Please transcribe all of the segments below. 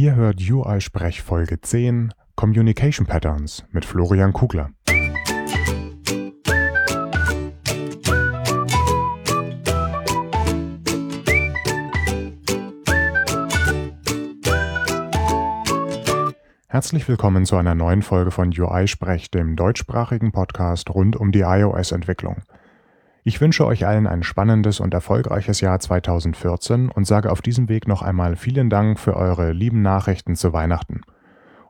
Ihr hört UI Sprech Folge 10 Communication Patterns mit Florian Kugler. Herzlich willkommen zu einer neuen Folge von UI Sprech, dem deutschsprachigen Podcast rund um die iOS-Entwicklung. Ich wünsche euch allen ein spannendes und erfolgreiches Jahr 2014 und sage auf diesem Weg noch einmal vielen Dank für eure lieben Nachrichten zu Weihnachten.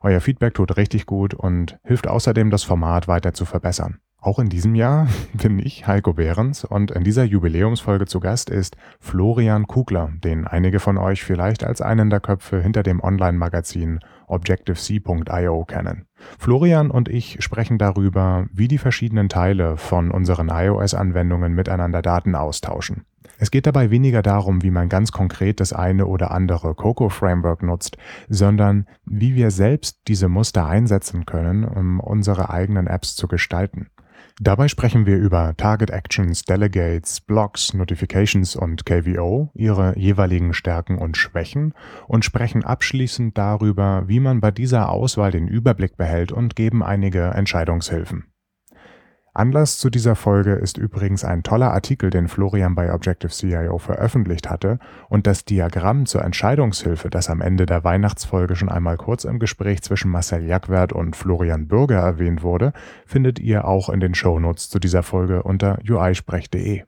Euer Feedback tut richtig gut und hilft außerdem, das Format weiter zu verbessern. Auch in diesem Jahr bin ich Heiko Behrens und in dieser Jubiläumsfolge zu Gast ist Florian Kugler, den einige von euch vielleicht als einen der Köpfe hinter dem Online-Magazin Objective-C.io kennen. Florian und ich sprechen darüber, wie die verschiedenen Teile von unseren iOS-Anwendungen miteinander Daten austauschen. Es geht dabei weniger darum, wie man ganz konkret das eine oder andere Coco-Framework nutzt, sondern wie wir selbst diese Muster einsetzen können, um unsere eigenen Apps zu gestalten. Dabei sprechen wir über Target Actions, Delegates, Blocks, Notifications und KVO, ihre jeweiligen Stärken und Schwächen und sprechen abschließend darüber, wie man bei dieser Auswahl den Überblick behält und geben einige Entscheidungshilfen. Anlass zu dieser Folge ist übrigens ein toller Artikel, den Florian bei Objective-CIO veröffentlicht hatte und das Diagramm zur Entscheidungshilfe, das am Ende der Weihnachtsfolge schon einmal kurz im Gespräch zwischen Marcel Jackwert und Florian Bürger erwähnt wurde, findet ihr auch in den Shownotes zu dieser Folge unter uisprech.de.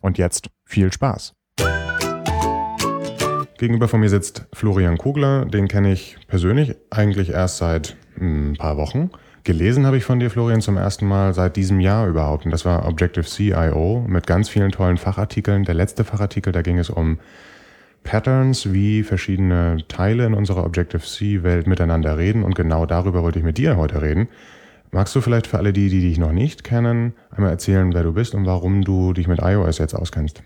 Und jetzt viel Spaß! Gegenüber von mir sitzt Florian Kugler, den kenne ich persönlich eigentlich erst seit ein paar Wochen. Gelesen habe ich von dir, Florian, zum ersten Mal seit diesem Jahr überhaupt. Und das war Objective-C.io mit ganz vielen tollen Fachartikeln. Der letzte Fachartikel, da ging es um Patterns, wie verschiedene Teile in unserer Objective-C-Welt miteinander reden. Und genau darüber wollte ich mit dir heute reden. Magst du vielleicht für alle die, die dich noch nicht kennen, einmal erzählen, wer du bist und warum du dich mit iOS jetzt auskennst?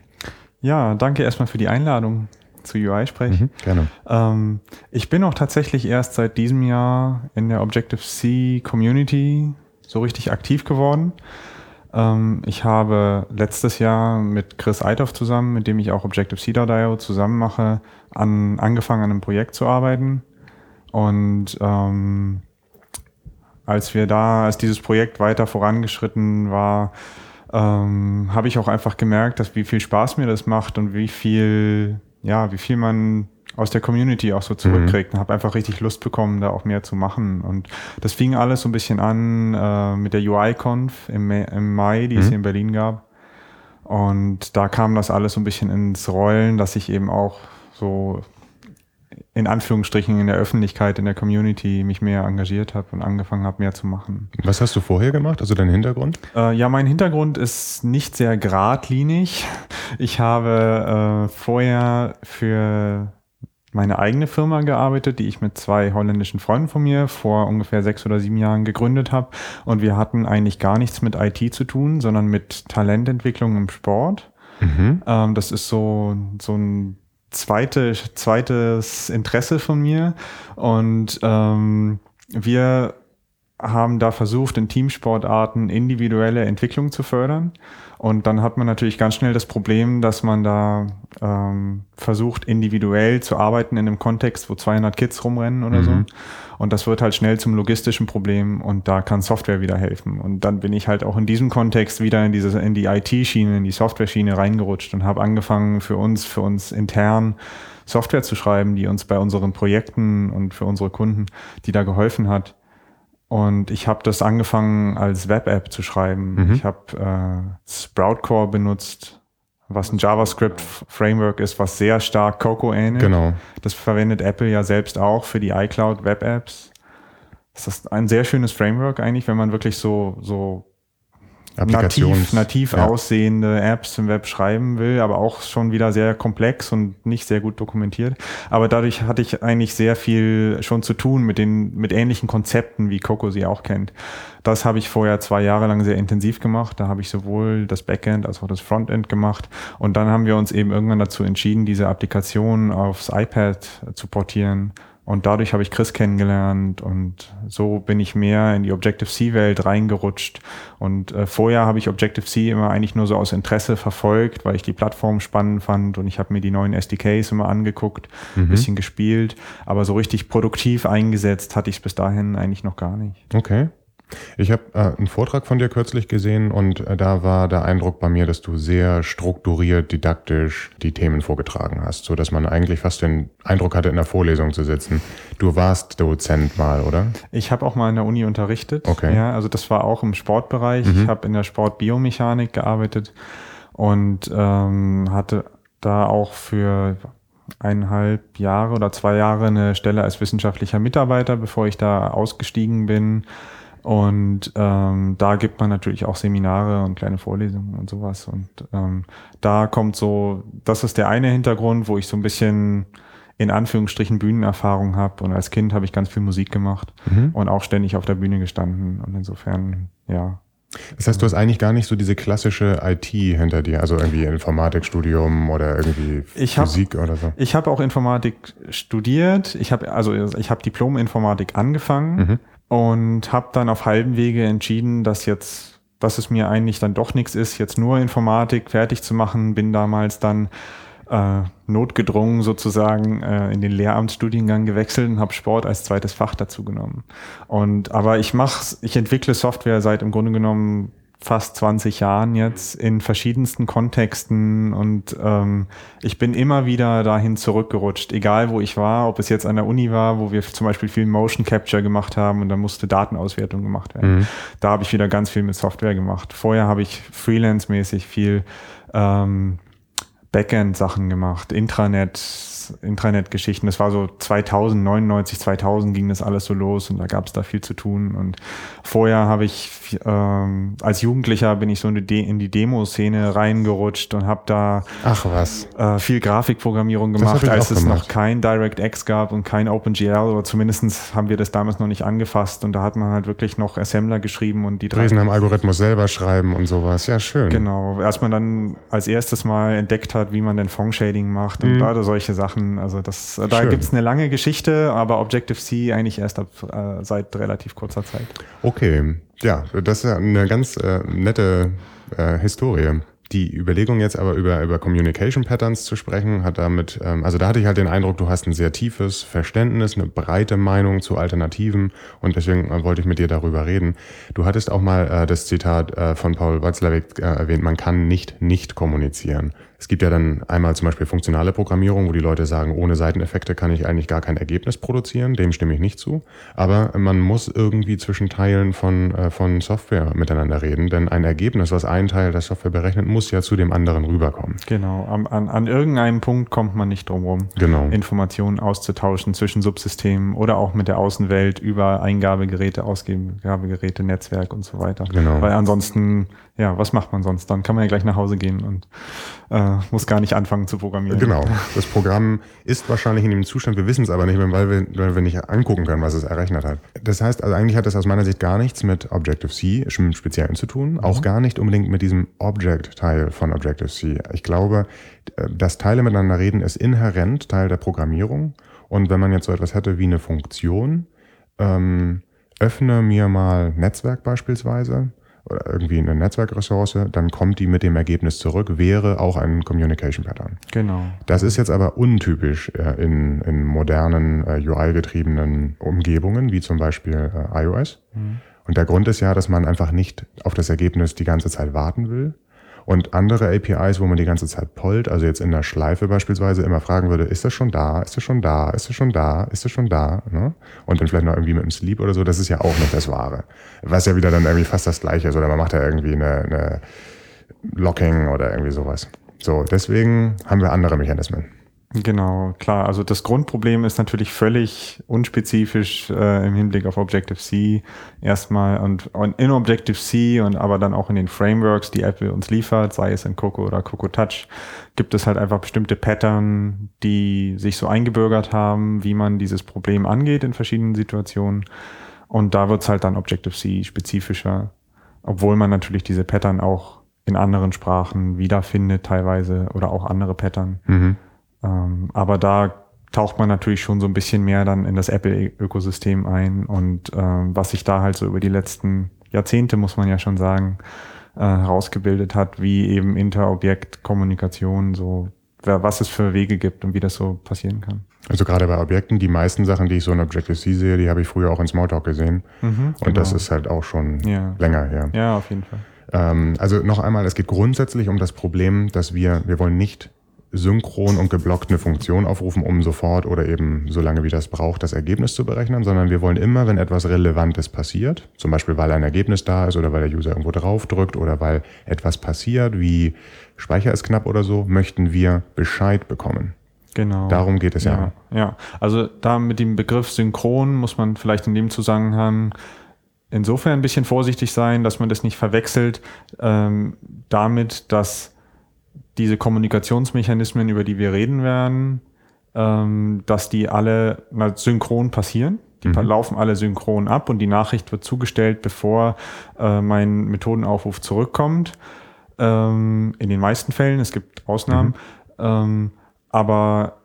Ja, danke erstmal für die Einladung zu UI sprechen. Mhm, gerne. Ähm, ich bin auch tatsächlich erst seit diesem Jahr in der Objective-C Community so richtig aktiv geworden. Ähm, ich habe letztes Jahr mit Chris Eitoff zusammen, mit dem ich auch Objective-C.io zusammen mache, an, angefangen an einem Projekt zu arbeiten. Und ähm, als wir da, als dieses Projekt weiter vorangeschritten war, ähm, habe ich auch einfach gemerkt, dass wie viel Spaß mir das macht und wie viel ja, wie viel man aus der Community auch so zurückkriegt mhm. und habe einfach richtig Lust bekommen, da auch mehr zu machen. Und das fing alles so ein bisschen an äh, mit der UI-Conf im, im, Mai, die mhm. es hier in Berlin gab. Und da kam das alles so ein bisschen ins Rollen, dass ich eben auch so in Anführungsstrichen in der Öffentlichkeit, in der Community mich mehr engagiert habe und angefangen habe, mehr zu machen. Was hast du vorher gemacht? Also dein Hintergrund? Äh, ja, mein Hintergrund ist nicht sehr geradlinig. Ich habe äh, vorher für meine eigene Firma gearbeitet, die ich mit zwei holländischen Freunden von mir vor ungefähr sechs oder sieben Jahren gegründet habe. Und wir hatten eigentlich gar nichts mit IT zu tun, sondern mit Talententwicklung im Sport. Mhm. Ähm, das ist so, so ein zweite, zweites Interesse von mir. Und ähm, wir haben da versucht, in Teamsportarten individuelle Entwicklung zu fördern. Und dann hat man natürlich ganz schnell das Problem, dass man da ähm, versucht, individuell zu arbeiten in einem Kontext, wo 200 Kids rumrennen oder mhm. so. Und das wird halt schnell zum logistischen Problem und da kann Software wieder helfen. Und dann bin ich halt auch in diesem Kontext wieder in diese, in die IT-Schiene, in die Software-Schiene reingerutscht und habe angefangen für uns, für uns intern Software zu schreiben, die uns bei unseren Projekten und für unsere Kunden, die da geholfen hat. Und ich habe das angefangen als Web-App zu schreiben. Mhm. Ich habe äh, Sprout Core benutzt, was ein JavaScript-Framework ist, was sehr stark Coco ähnelt. Genau. Das verwendet Apple ja selbst auch für die iCloud Web-Apps. Das ist ein sehr schönes Framework eigentlich, wenn man wirklich so, so nativ, nativ ja. aussehende Apps im Web schreiben will, aber auch schon wieder sehr komplex und nicht sehr gut dokumentiert. Aber dadurch hatte ich eigentlich sehr viel schon zu tun mit den, mit ähnlichen Konzepten, wie Coco sie auch kennt. Das habe ich vorher zwei Jahre lang sehr intensiv gemacht. Da habe ich sowohl das Backend als auch das Frontend gemacht. Und dann haben wir uns eben irgendwann dazu entschieden, diese Applikation aufs iPad zu portieren Und dadurch habe ich Chris kennengelernt und so bin ich mehr in die Objective-C-Welt reingerutscht. Und äh, vorher habe ich Objective-C immer eigentlich nur so aus Interesse verfolgt, weil ich die Plattform spannend fand und ich habe mir die neuen SDKs immer angeguckt, mhm. bisschen gespielt. Aber so richtig produktiv eingesetzt hatte ich es bis dahin eigentlich noch gar nicht. Okay. Ich habe äh, einen Vortrag von dir kürzlich gesehen und äh, da war der Eindruck bei mir, dass du sehr strukturiert, didaktisch die Themen vorgetragen hast, so dass man eigentlich fast den Eindruck hatte, in der Vorlesung zu sitzen. Du warst Dozent mal, oder? Ich habe auch mal in der Uni unterrichtet. Okay. Ja, also das war auch im Sportbereich. Mhm. Ich habe in der Sportbiomechanik gearbeitet und ähm, hatte da auch für eineinhalb Jahre oder zwei Jahre eine Stelle als wissenschaftlicher Mitarbeiter, bevor ich da ausgestiegen bin und ähm, da gibt man natürlich auch Seminare und kleine Vorlesungen und sowas. Und ähm, da kommt so, das ist der eine Hintergrund, wo ich so ein bisschen in Anführungsstrichen Bühnenerfahrung habe. Und als Kind habe ich ganz viel Musik gemacht mhm. und auch ständig auf der Bühne gestanden. Und insofern, ja. Das heißt, du hast eigentlich gar nicht so diese klassische IT hinter dir, also irgendwie Informatikstudium oder irgendwie ich Physik hab, oder so. Ich habe auch Informatik studiert. Ich habe also ich habe Diplom Informatik angefangen. Mhm und habe dann auf halbem Wege entschieden, dass jetzt, dass es mir eigentlich dann doch nichts ist, jetzt nur Informatik fertig zu machen. Bin damals dann äh, notgedrungen sozusagen äh, in den Lehramtsstudiengang gewechselt und habe Sport als zweites Fach dazu genommen. Und aber ich mache, ich entwickle Software seit im Grunde genommen fast 20 Jahren jetzt in verschiedensten Kontexten und ähm, ich bin immer wieder dahin zurückgerutscht, egal wo ich war, ob es jetzt an der Uni war, wo wir zum Beispiel viel Motion Capture gemacht haben und da musste Datenauswertung gemacht werden. Mhm. Da habe ich wieder ganz viel mit Software gemacht. Vorher habe ich freelance-mäßig viel ähm, Backend-Sachen gemacht, Intranet, Intranet-Geschichten. Das war so 2000, 99, 2000 ging das alles so los und da gab es da viel zu tun. Und vorher habe ich, ähm, als Jugendlicher bin ich so in die, in die Demo-Szene reingerutscht und habe da Ach was. Äh, viel Grafikprogrammierung gemacht, als es gemacht. noch kein DirectX gab und kein OpenGL oder zumindest haben wir das damals noch nicht angefasst und da hat man halt wirklich noch Assembler geschrieben und die Dresen am Algorithmus selber schreiben und sowas. Ja, schön. Genau. Als man dann als erstes mal entdeckt hat, wie man denn Fong-Shading macht und mhm. solche Sachen Sachen. Also das, da gibt es eine lange Geschichte, aber Objective-C eigentlich erst ab, äh, seit relativ kurzer Zeit. Okay, ja, das ist eine ganz äh, nette äh, Historie. Die Überlegung jetzt aber über, über Communication Patterns zu sprechen, hat damit, ähm, also da hatte ich halt den Eindruck, du hast ein sehr tiefes Verständnis, eine breite Meinung zu Alternativen und deswegen äh, wollte ich mit dir darüber reden. Du hattest auch mal äh, das Zitat äh, von Paul Watzlawick äh, erwähnt, man kann nicht nicht kommunizieren. Es gibt ja dann einmal zum Beispiel funktionale Programmierung, wo die Leute sagen, ohne Seiteneffekte kann ich eigentlich gar kein Ergebnis produzieren. Dem stimme ich nicht zu. Aber man muss irgendwie zwischen Teilen von, äh, von Software miteinander reden, denn ein Ergebnis, was ein Teil der Software berechnet, muss ja zu dem anderen rüberkommen. Genau. An, an, an irgendeinem Punkt kommt man nicht drum rum, genau. Informationen auszutauschen zwischen Subsystemen oder auch mit der Außenwelt über Eingabegeräte, Ausgabegeräte, Netzwerk und so weiter. Genau. Weil ansonsten ja, was macht man sonst? Dann kann man ja gleich nach Hause gehen und äh, muss gar nicht anfangen zu programmieren. Genau. Das Programm ist wahrscheinlich in dem Zustand, wir wissen es aber nicht weil wir, weil wir nicht angucken können, was es errechnet hat. Das heißt, also eigentlich hat das aus meiner Sicht gar nichts mit Objective-C im Speziellen zu tun, mhm. auch gar nicht unbedingt mit diesem Object-Teil von Objective-C. Ich glaube, äh, dass Teile miteinander reden, ist inhärent Teil der Programmierung. Und wenn man jetzt so etwas hätte wie eine Funktion, ähm, öffne mir mal Netzwerk beispielsweise, oder irgendwie eine Netzwerkressource, dann kommt die mit dem Ergebnis zurück, wäre auch ein Communication Pattern. Genau. Das ist jetzt aber untypisch äh, in, in modernen äh, UI-getriebenen Umgebungen, wie zum Beispiel äh, iOS. Mhm. Und der Grund ist ja, dass man einfach nicht auf das Ergebnis die ganze Zeit warten will, und andere APIs, wo man die ganze Zeit pollt, also jetzt in der Schleife beispielsweise immer fragen würde, ist das schon da, ist das schon da, ist das schon da, ist das schon da? Ne? Und dann vielleicht noch irgendwie mit dem Sleep oder so, das ist ja auch nicht das Wahre. Was ja wieder dann irgendwie fast das Gleiche ist, oder man macht ja irgendwie eine, eine Locking oder irgendwie sowas. So, deswegen haben wir andere Mechanismen. Genau, klar. Also das Grundproblem ist natürlich völlig unspezifisch äh, im Hinblick auf Objective-C erstmal und, und, in Objective-C und aber dann auch in den Frameworks, die Apple uns liefert, sei es in Coco oder Coco Touch, gibt es halt einfach bestimmte Pattern, die sich so eingebürgert haben, wie man dieses Problem angeht in verschiedenen Situationen. Und da wird es halt dann Objective-C spezifischer, obwohl man natürlich diese Pattern auch in anderen Sprachen wiederfindet teilweise oder auch andere Pattern. Mhm. Ähm, aber da taucht man natürlich schon so ein bisschen mehr dann in das Apple-Ökosystem ein und äh, was sich da halt so über die letzten Jahrzehnte, muss man ja schon sagen, äh, herausgebildet hat, wie eben Interobjekt-Kommunikation so, was es für Wege gibt und wie das so passieren kann. Also gerade bei Objekten, die meisten Sachen, die ich so in Objective-C sehe, die habe ich früher auch in Smalltalk gesehen. Mhm, und das genau. ist halt auch schon ja. länger her. Ja, auf jeden Fall. Ähm, also noch einmal, es geht grundsätzlich um das Problem, dass wir, wir wollen nicht synchron und geblockt eine Funktion aufrufen, um sofort oder eben so lange wie das braucht, das Ergebnis zu berechnen, sondern wir wollen immer, wenn etwas Relevantes passiert, zum Beispiel weil ein Ergebnis da ist oder weil der User irgendwo draufdrückt oder weil etwas passiert, wie Speicher ist knapp oder so, möchten wir Bescheid bekommen. Genau. Darum geht es ja. Ja, ja. also da mit dem Begriff synchron muss man vielleicht in dem Zusammenhang insofern ein bisschen vorsichtig sein, dass man das nicht verwechselt ähm, damit, dass diese Kommunikationsmechanismen, über die wir reden werden, ähm, dass die alle na, synchron passieren. Die mhm. laufen alle synchron ab und die Nachricht wird zugestellt, bevor äh, mein Methodenaufruf zurückkommt. Ähm, in den meisten Fällen, es gibt Ausnahmen. Mhm. Ähm, aber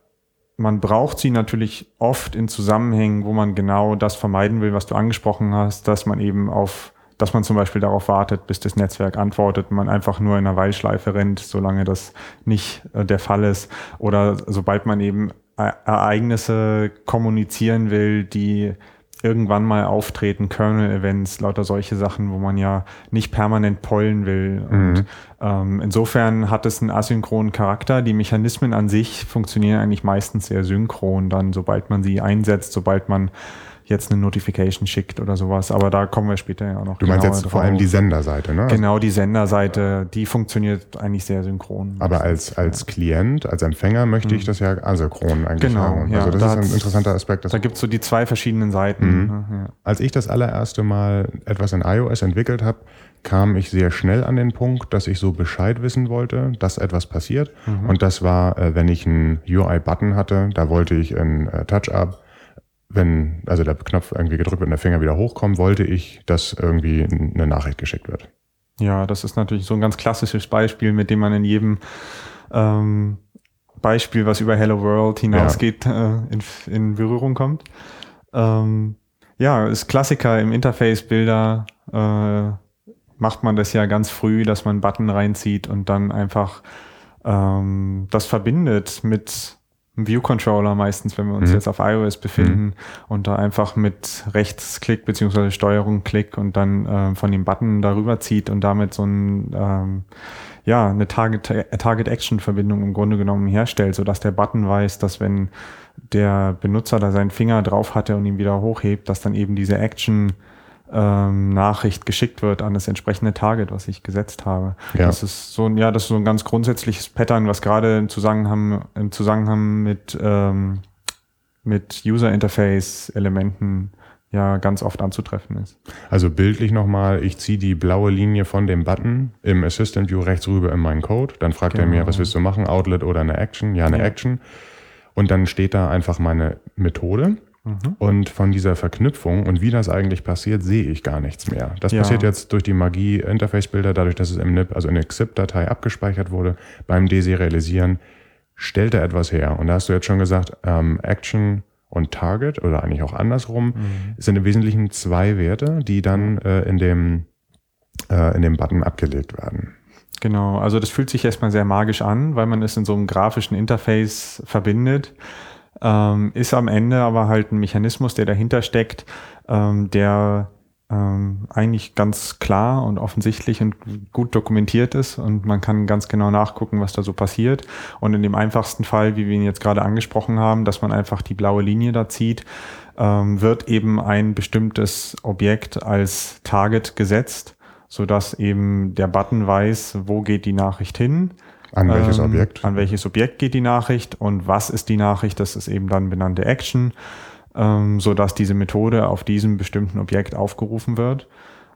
man braucht sie natürlich oft in Zusammenhängen, wo man genau das vermeiden will, was du angesprochen hast, dass man eben auf dass man zum Beispiel darauf wartet, bis das Netzwerk antwortet, man einfach nur in einer Weilschleife rennt, solange das nicht äh, der Fall ist. Oder sobald man eben e Ereignisse kommunizieren will, die irgendwann mal auftreten, Kernel-Events, lauter solche Sachen, wo man ja nicht permanent pollen will. Mhm. Und ähm, insofern hat es einen asynchronen Charakter. Die Mechanismen an sich funktionieren eigentlich meistens sehr synchron, dann sobald man sie einsetzt, sobald man jetzt eine Notification schickt oder sowas. Aber da kommen wir später ja auch noch. Du meinst jetzt vor allem die Senderseite, ne? Genau, die Senderseite, die funktioniert eigentlich sehr synchron. Aber als, als Klient, als Empfänger möchte ich mhm. das ja asynchron eigentlich genau, haben. Ja, also das da ist ein interessanter Aspekt. Da gibt es so die zwei verschiedenen Seiten. Mhm. Ne? Ja. Als ich das allererste Mal etwas in iOS entwickelt habe, kam ich sehr schnell an den Punkt, dass ich so Bescheid wissen wollte, dass etwas passiert. Mhm. Und das war, äh, wenn ich einen UI-Button hatte, da wollte ich in äh, TouchUp wenn also der Knopf irgendwie gedrückt wird und der Finger wieder hochkommt, wollte ich, dass irgendwie eine Nachricht geschickt wird. Ja, das ist natürlich so ein ganz klassisches Beispiel, mit dem man in jedem ähm, Beispiel, was über Hello World hinausgeht, ja. äh, in, in, Berührung kommt. Ähm, ja, ist Klassiker im Interface-Bilder. Äh, macht man das ja ganz früh, dass man einen Button reinzieht und dann einfach ähm, das verbindet mit View-Controller meistens, wenn wir uns mhm. jetzt auf iOS befinden mhm. und da einfach mit Rechtsklick beziehungsweise Steuerung-Klick und dann äh, von dem Button darüber zieht und damit so ein, ähm, ja, eine Target-Action-Verbindung im Grunde genommen herstellt, sodass der Button weiß, dass wenn der Benutzer da seinen Finger drauf hatte und ihn wieder hochhebt, dass dann eben diese Action ähm, Nachricht geschickt wird an das entsprechende Target, was ich gesetzt habe. Ja. Das ist so ein, ja, das ist so ein ganz grundsätzliches Pattern, was gerade im Zusammenhang, im Zusammenhang mit, ähm, mit User Interface Elementen ja ganz oft anzutreffen ist. Also bildlich nochmal, ich ziehe die blaue Linie von dem Button im Assistant View rechts rüber in meinen Code, dann fragt genau. er mir, was willst du machen, Outlet oder eine Action? Ja, eine ja. Action. Und dann steht da einfach meine Methode Mhm. Und von dieser Verknüpfung und wie das eigentlich passiert, sehe ich gar nichts mehr. Das ja. passiert jetzt durch die Magie Interface-Bilder, dadurch, dass es im NIP, also in der XIP-Datei abgespeichert wurde. Beim Deserialisieren stellt er etwas her. Und da hast du jetzt schon gesagt, ähm, Action und Target oder eigentlich auch andersrum mhm. sind im Wesentlichen zwei Werte, die dann äh, in, dem, äh, in dem Button abgelegt werden. Genau, also das fühlt sich erstmal sehr magisch an, weil man es in so einem grafischen Interface verbindet. Ähm, ist am Ende aber halt ein Mechanismus, der dahinter steckt, ähm, der ähm, eigentlich ganz klar und offensichtlich und gut dokumentiert ist und man kann ganz genau nachgucken, was da so passiert. Und in dem einfachsten Fall, wie wir ihn jetzt gerade angesprochen haben, dass man einfach die blaue Linie da zieht, ähm, wird eben ein bestimmtes Objekt als Target gesetzt, sodass eben der Button weiß, wo geht die Nachricht hin an welches ähm, Objekt? An welches Objekt geht die Nachricht und was ist die Nachricht? Das ist eben dann benannte Action, ähm, so dass diese Methode auf diesem bestimmten Objekt aufgerufen wird.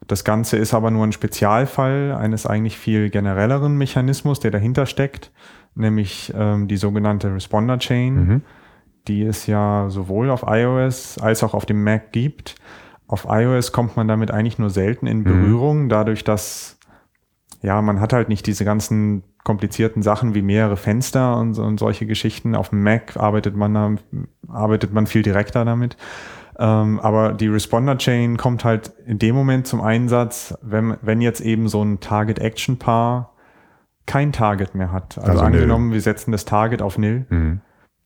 Das Ganze ist aber nur ein Spezialfall eines eigentlich viel generelleren Mechanismus, der dahinter steckt, nämlich ähm, die sogenannte Responder Chain, mhm. die es ja sowohl auf iOS als auch auf dem Mac gibt. Auf iOS kommt man damit eigentlich nur selten in mhm. Berührung, mhm. dadurch, dass ja, man hat halt nicht diese ganzen komplizierten Sachen wie mehrere Fenster und, und solche Geschichten. Auf dem Mac arbeitet man da, arbeitet man viel direkter damit. Ähm, aber die Responder-Chain kommt halt in dem Moment zum Einsatz, wenn, wenn jetzt eben so ein Target-Action-Paar kein Target mehr hat. Also, also angenommen, nil. wir setzen das Target auf Nil, mhm.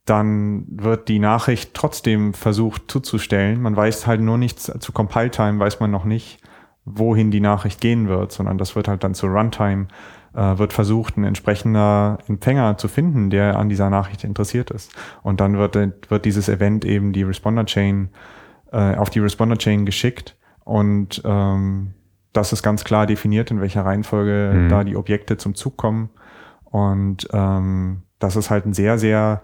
dann wird die Nachricht trotzdem versucht zuzustellen. Man weiß halt nur nichts, zu Compile-Time weiß man noch nicht, wohin die Nachricht gehen wird, sondern das wird halt dann zur Runtime äh, wird versucht, ein entsprechender Empfänger zu finden, der an dieser Nachricht interessiert ist. Und dann wird, wird dieses Event eben die Responder Chain äh, auf die Responder Chain geschickt und ähm, das ist ganz klar definiert, in welcher Reihenfolge mhm. da die Objekte zum Zug kommen. Und ähm, das ist halt ein sehr, sehr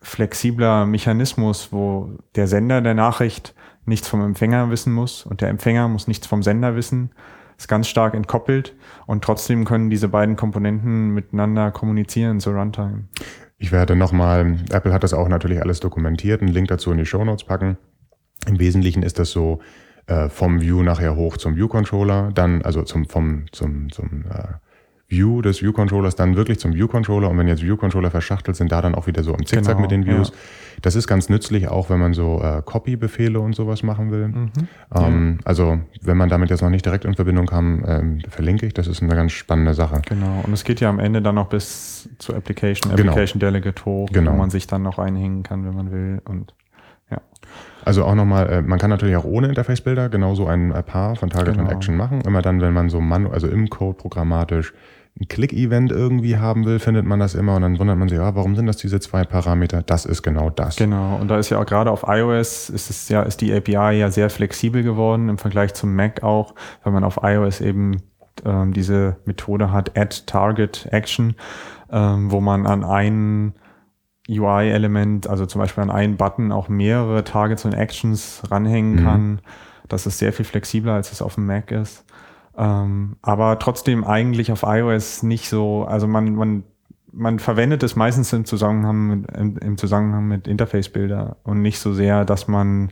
flexibler Mechanismus, wo der Sender der Nachricht nichts vom Empfänger wissen muss und der Empfänger muss nichts vom Sender wissen. Ist ganz stark entkoppelt und trotzdem können diese beiden Komponenten miteinander kommunizieren zur Runtime. Ich werde nochmal, Apple hat das auch natürlich alles dokumentiert, einen Link dazu in die Show Notes packen. Im Wesentlichen ist das so äh, vom View nachher hoch zum View-Controller, dann also zum, vom, zum, zum äh, View des View-Controllers dann wirklich zum View-Controller und wenn jetzt View-Controller verschachtelt sind, da dann auch wieder so im Zickzack genau, mit den Views. Ja. Das ist ganz nützlich, auch wenn man so äh, Copy-Befehle und sowas machen will. Mhm, ähm, ja. Also wenn man damit jetzt noch nicht direkt in Verbindung kam, ähm, verlinke ich, das ist eine ganz spannende Sache. Genau, und es geht ja am Ende dann noch bis zur Application. Application genau. Delegate hoch, genau. wo man sich dann noch einhängen kann, wenn man will und ja. Also auch nochmal, äh, man kann natürlich auch ohne Interface-Bilder genauso ein Paar von Target genau. und Action machen. Immer dann, wenn man so manu also im Code programmatisch ein Click-Event irgendwie haben will, findet man das immer und dann wundert man sich, ja, warum sind das diese zwei Parameter? Das ist genau das. Genau, und da ist ja auch gerade auf iOS ist es ja, ist die API ja sehr flexibel geworden im Vergleich zum Mac auch, weil man auf iOS eben ähm, diese Methode hat, Add Target Action, ähm, wo man an einen UI-Element, also zum Beispiel an einen Button auch mehrere Targets und Actions ranhängen mhm. kann. Das ist sehr viel flexibler, als es auf dem Mac ist. Ähm, aber trotzdem eigentlich auf iOS nicht so, also man, man, man verwendet es meistens im Zusammenhang mit, im, im Zusammenhang mit Interface-Bilder und nicht so sehr, dass man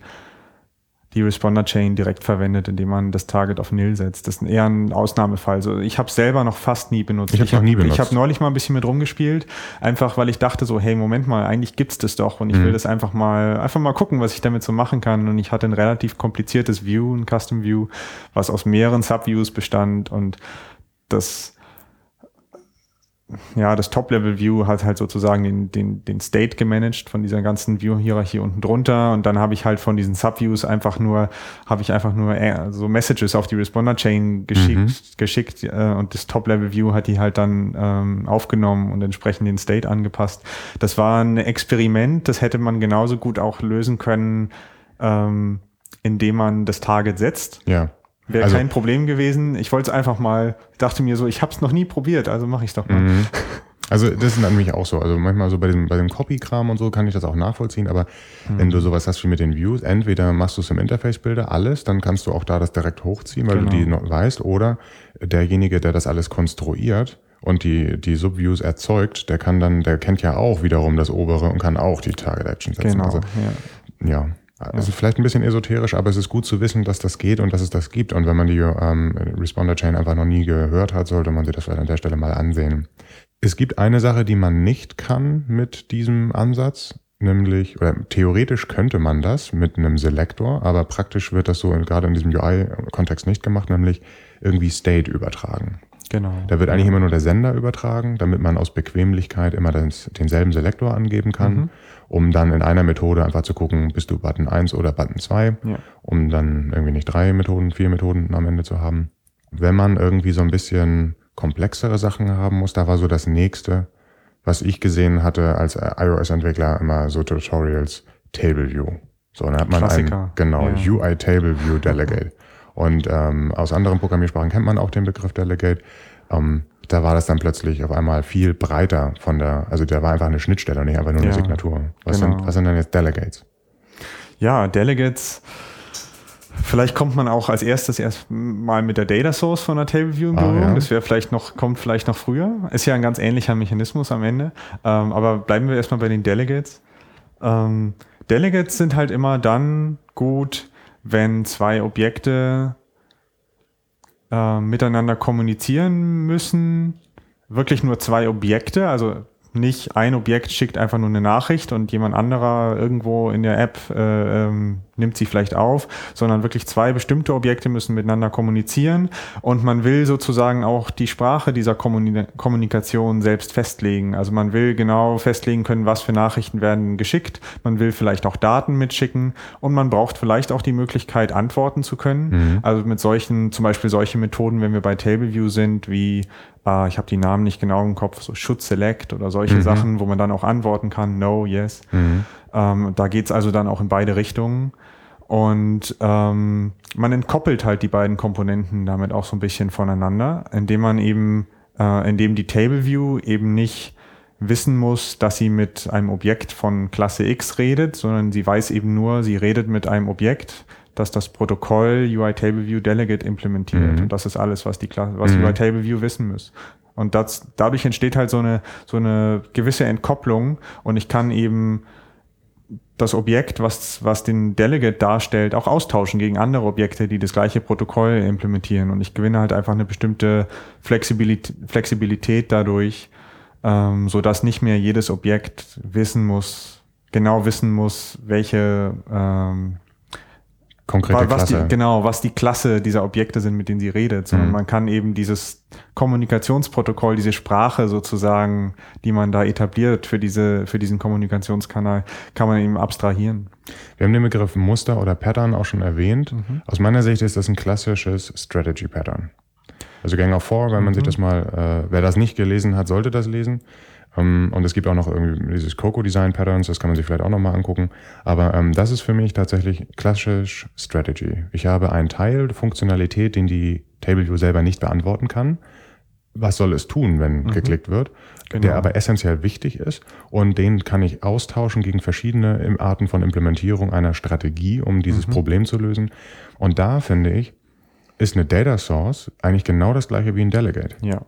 die Responder-Chain direkt verwendet, indem man das Target auf Nil setzt. Das ist eher ein Ausnahmefall. Also ich habe selber noch fast nie benutzt. Ich habe noch nie benutzt. Ich habe neulich mal ein bisschen mit rumgespielt, einfach weil ich dachte so, hey, Moment mal, eigentlich gibt's das doch und ich mhm. will das einfach mal, einfach mal gucken, was ich damit so machen kann. Und ich hatte ein relativ kompliziertes View, ein Custom View, was aus mehreren Subviews bestand und das ja, das Top-Level-View hat halt sozusagen den, den, den State gemanagt von dieser ganzen View-Hierarchie unten drunter und dann habe ich halt von diesen Subviews einfach nur, habe ich einfach nur so Messages auf die Responder-Chain geschickt, mhm. geschickt äh, und das Top-Level-View hat die halt dann ähm, aufgenommen und entsprechend den State angepasst. Das war ein Experiment, das hätte man genauso gut auch lösen können, ähm, indem man das Target setzt. Ja Wäre also, kein Problem gewesen. Ich wollte es einfach mal, dachte mir so, ich habe es noch nie probiert, also mache ich es doch mal. Mhm. Also das ist an mich auch so. Also manchmal so bei dem, bei dem Copy-Kram und so kann ich das auch nachvollziehen, aber mhm. wenn du sowas hast wie mit den Views, entweder machst du es im Interface-Bilder alles, dann kannst du auch da das direkt hochziehen, weil genau. du die noch weißt, oder derjenige, der das alles konstruiert und die, die Subviews erzeugt, der kann dann, der kennt ja auch wiederum das obere und kann auch die Target Action setzen. Genau, also, ja. ja. Also vielleicht ein bisschen esoterisch, aber es ist gut zu wissen, dass das geht und dass es das gibt. Und wenn man die ähm, Responder Chain einfach noch nie gehört hat, sollte man sich das vielleicht an der Stelle mal ansehen. Es gibt eine Sache, die man nicht kann mit diesem Ansatz, nämlich, oder theoretisch könnte man das mit einem Selektor, aber praktisch wird das so gerade in diesem UI-Kontext nicht gemacht, nämlich irgendwie State übertragen. Genau. Da wird eigentlich immer nur der Sender übertragen, damit man aus Bequemlichkeit immer das, denselben Selektor angeben kann, mhm. Um dann in einer Methode einfach zu gucken, bist du Button 1 oder Button 2, ja. um dann irgendwie nicht drei Methoden, vier Methoden am Ende zu haben. Wenn man irgendwie so ein bisschen komplexere Sachen haben muss, da war so das nächste, was ich gesehen hatte als iOS-Entwickler, immer so Tutorials, Table View. So, dann hat man Klassiker. ein, genau, ja. UI Table View Delegate. Und ähm, aus anderen Programmiersprachen kennt man auch den Begriff Delegate. Ähm, da war das dann plötzlich auf einmal viel breiter von der, also da war einfach eine Schnittstelle und nicht einfach nur eine ja, Signatur. Was, genau. sind, was sind denn jetzt Delegates? Ja, Delegates. Vielleicht kommt man auch als erstes erst mal mit der Data Source von der Table View in Berührung. Ah, ja. Das wäre vielleicht noch, kommt vielleicht noch früher. Ist ja ein ganz ähnlicher Mechanismus am Ende. Ähm, aber bleiben wir erstmal bei den Delegates. Ähm, Delegates sind halt immer dann gut, wenn zwei Objekte äh, miteinander kommunizieren müssen. Wirklich nur zwei Objekte, also nicht ein Objekt schickt einfach nur eine Nachricht und jemand anderer irgendwo in der App äh, ähm, nimmt sie vielleicht auf, sondern wirklich zwei bestimmte Objekte müssen miteinander kommunizieren und man will sozusagen auch die Sprache dieser Kommuni Kommunikation selbst festlegen. Also man will genau festlegen können, was für Nachrichten werden geschickt. Man will vielleicht auch Daten mitschicken und man braucht vielleicht auch die Möglichkeit, antworten zu können. Mhm. Also mit solchen, zum Beispiel solche Methoden, wenn wir bei TableView sind, wie äh, ich habe die Namen nicht genau im Kopf, so Should Select oder solche mhm. Sachen, wo man dann auch antworten kann, No, Yes. Mhm. Ähm, da geht's also dann auch in beide Richtungen. Und ähm, man entkoppelt halt die beiden Komponenten damit auch so ein bisschen voneinander, indem man eben, äh, indem die Table View eben nicht wissen muss, dass sie mit einem Objekt von Klasse X redet, sondern sie weiß eben nur, sie redet mit einem Objekt, das das Protokoll UI Table View Delegate implementiert. Mhm. Und das ist alles, was die Klasse, was mhm. UI Table View wissen muss. Und das, dadurch entsteht halt so eine, so eine gewisse Entkopplung und ich kann eben das Objekt, was, was den Delegate darstellt, auch austauschen gegen andere Objekte, die das gleiche Protokoll implementieren. Und ich gewinne halt einfach eine bestimmte Flexibilität, Flexibilität dadurch, ähm, so dass nicht mehr jedes Objekt wissen muss, genau wissen muss, welche ähm, konkrete was Klasse. Die, genau, was die Klasse dieser Objekte sind, mit denen sie redet, sondern mhm. man kann eben dieses Kommunikationsprotokoll, diese Sprache sozusagen, die man da etabliert für diese, für diesen Kommunikationskanal, kann man eben abstrahieren. Wir haben den Begriff Muster oder Pattern auch schon erwähnt. Mhm. Aus meiner Sicht ist das ein klassisches Strategy Pattern. Also Gang of Four, wenn man mhm. sich das mal, äh, wer das nicht gelesen hat, sollte das lesen. Ähm, und es gibt auch noch irgendwie dieses Coco Design Patterns, das kann man sich vielleicht auch nochmal angucken. Aber ähm, das ist für mich tatsächlich klassisch Strategy. Ich habe einen Teil der Funktionalität, den die TableView selber nicht beantworten kann. Was soll es tun, wenn mhm. geklickt wird? Genau. Der aber essentiell wichtig ist und den kann ich austauschen gegen verschiedene Arten von Implementierung einer Strategie, um dieses mhm. Problem zu lösen. Und da finde ich, ist eine Data Source eigentlich genau das gleiche wie ein Delegate. Ja.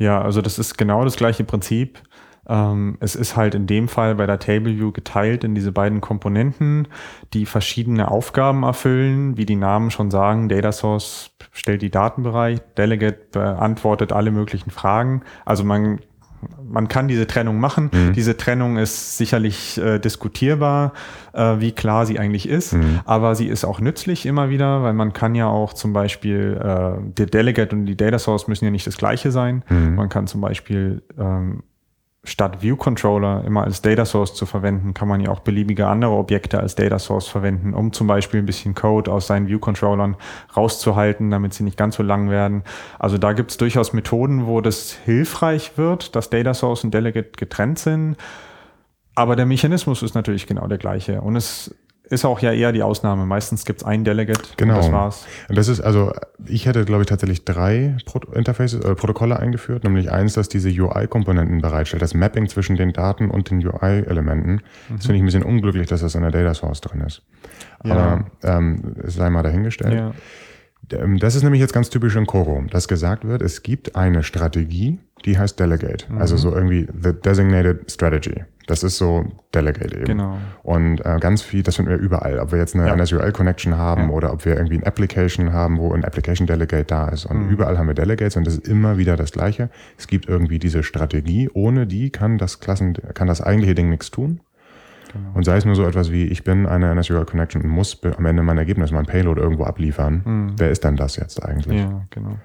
Ja, also das ist genau das gleiche Prinzip. Ähm, es ist halt in dem Fall bei der Table geteilt in diese beiden Komponenten, die verschiedene Aufgaben erfüllen, wie die Namen schon sagen. Data Source stellt die Datenbereich, Delegate beantwortet alle möglichen Fragen. Also man man kann diese Trennung machen. Mhm. Diese Trennung ist sicherlich äh, diskutierbar, äh, wie klar sie eigentlich ist, mhm. aber sie ist auch nützlich immer wieder, weil man kann ja auch zum Beispiel, äh, der Delegate und die Data Source müssen ja nicht das gleiche sein. Mhm. Man kann zum Beispiel ähm, statt View Controller immer als Data Source zu verwenden, kann man ja auch beliebige andere Objekte als Data Source verwenden, um zum Beispiel ein bisschen Code aus seinen View Controllern rauszuhalten, damit sie nicht ganz so lang werden. Also da gibt es durchaus Methoden, wo das hilfreich wird, dass Data Source und Delegate getrennt sind. Aber der Mechanismus ist natürlich genau der gleiche. Und es ist auch ja eher die Ausnahme. Meistens gibt es ein Delegate. Genau. Und das war's. Und das ist also, ich hätte, glaube ich, tatsächlich drei Pro Interfaces, äh, Protokolle eingeführt, nämlich eins, das diese UI-Komponenten bereitstellt, das Mapping zwischen den Daten und den UI-Elementen. Mhm. Das finde ich ein bisschen unglücklich, dass das in der Data Source drin ist. Ja. Aber ähm, es sei mal dahingestellt. Ja. Ähm, das ist nämlich jetzt ganz typisch in Coro, dass gesagt wird, es gibt eine Strategie, die heißt Delegate. Mhm. Also so irgendwie the designated strategy. Das ist so Delegate eben. Genau. Und äh, ganz viel, das finden wir überall. Ob wir jetzt eine ja. NSUL-Connection haben ja. oder ob wir irgendwie ein Application haben, wo ein Application Delegate da ist. Und mhm. überall haben wir Delegates und das ist immer wieder das Gleiche. Es gibt irgendwie diese Strategie. Ohne die kann das Klassen, kann das eigentliche Ding nichts tun. Genau. Und sei es nur so etwas wie, ich bin eine NSUL Connection und muss am Ende mein Ergebnis, mein Payload irgendwo abliefern. Mhm. Wer ist dann das jetzt eigentlich? Ja, genau.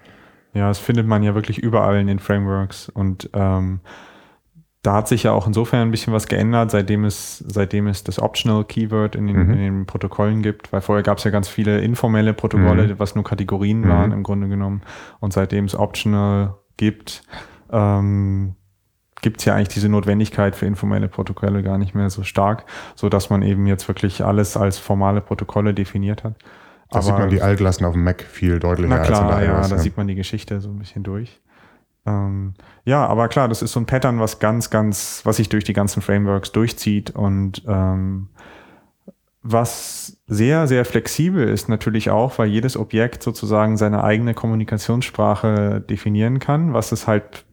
Ja, das findet man ja wirklich überall in den Frameworks und ähm, da hat sich ja auch insofern ein bisschen was geändert, seitdem es, seitdem es das Optional Keyword in den, mhm. in den Protokollen gibt, weil vorher gab es ja ganz viele informelle Protokolle, mhm. was nur Kategorien mhm. waren im Grunde genommen. Und seitdem es Optional gibt, ähm, gibt es ja eigentlich diese Notwendigkeit für informelle Protokolle gar nicht mehr so stark, so dass man eben jetzt wirklich alles als formale Protokolle definiert hat. Da sieht man die Altlasten auf dem Mac viel deutlicher. Na klar, als in ja, da sieht man die Geschichte so ein bisschen durch. Ähm, ja, aber klar, das ist so ein Pattern, was ganz, ganz, was sich durch die ganzen Frameworks durchzieht und ähm, was sehr, sehr flexibel ist natürlich auch, weil jedes Objekt sozusagen seine eigene Kommunikationssprache definieren kann, was es halt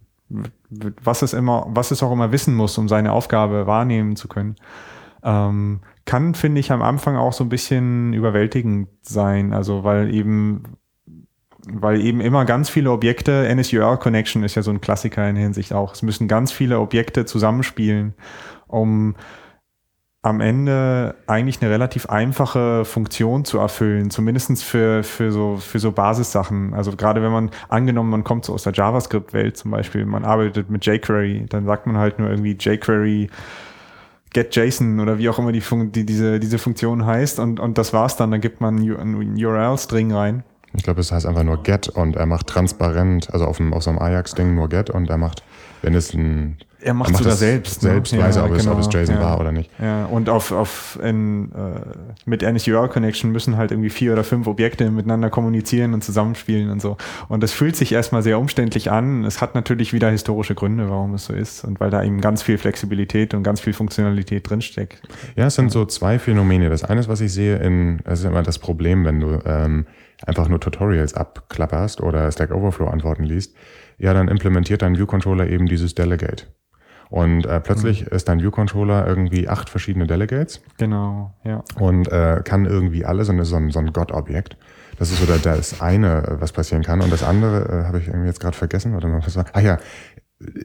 was es immer, was es auch immer wissen muss, um seine Aufgabe wahrnehmen zu können. Ähm, kann, finde ich, am Anfang auch so ein bisschen überwältigend sein. Also, weil eben weil eben immer ganz viele Objekte, NSUR Connection ist ja so ein Klassiker in Hinsicht auch. Es müssen ganz viele Objekte zusammenspielen, um am Ende eigentlich eine relativ einfache Funktion zu erfüllen, zumindestens für, für, so, für so Basissachen. Also gerade wenn man angenommen, man kommt so aus der JavaScript-Welt zum Beispiel, man arbeitet mit jQuery, dann sagt man halt nur irgendwie jQuery get JSON oder wie auch immer die, Fun die diese, diese Funktion heißt und, und das war's dann, dann gibt man einen URL-String rein. Ich glaube, es heißt einfach nur get und er macht transparent, also auf, dem, auf so einem Ajax-Ding nur get und er macht, wenn es ein er macht, er sogar selbst. Selbst ne? weiß ja, ob, genau, es, ob, es, JSON ja. war oder nicht. Ja, und auf, auf in, äh, mit NSUR Connection müssen halt irgendwie vier oder fünf Objekte miteinander kommunizieren und zusammenspielen und so. Und das fühlt sich erstmal sehr umständlich an. Es hat natürlich wieder historische Gründe, warum es so ist. Und weil da eben ganz viel Flexibilität und ganz viel Funktionalität drinsteckt. Ja, es sind so zwei Phänomene. Das eine ist, was ich sehe in, das ist immer das Problem, wenn du ähm, einfach nur Tutorials abklapperst oder Stack Overflow Antworten liest. Ja, dann implementiert dein View Controller eben dieses Delegate. Und äh, plötzlich mhm. ist dein View-Controller irgendwie acht verschiedene Delegates. Genau, ja. Und äh, kann irgendwie alles und ist so ein, so ein Gott-Objekt. Das ist so der, das eine, was passieren kann. Und das andere äh, habe ich irgendwie jetzt gerade vergessen. Oder was war? Ah ja,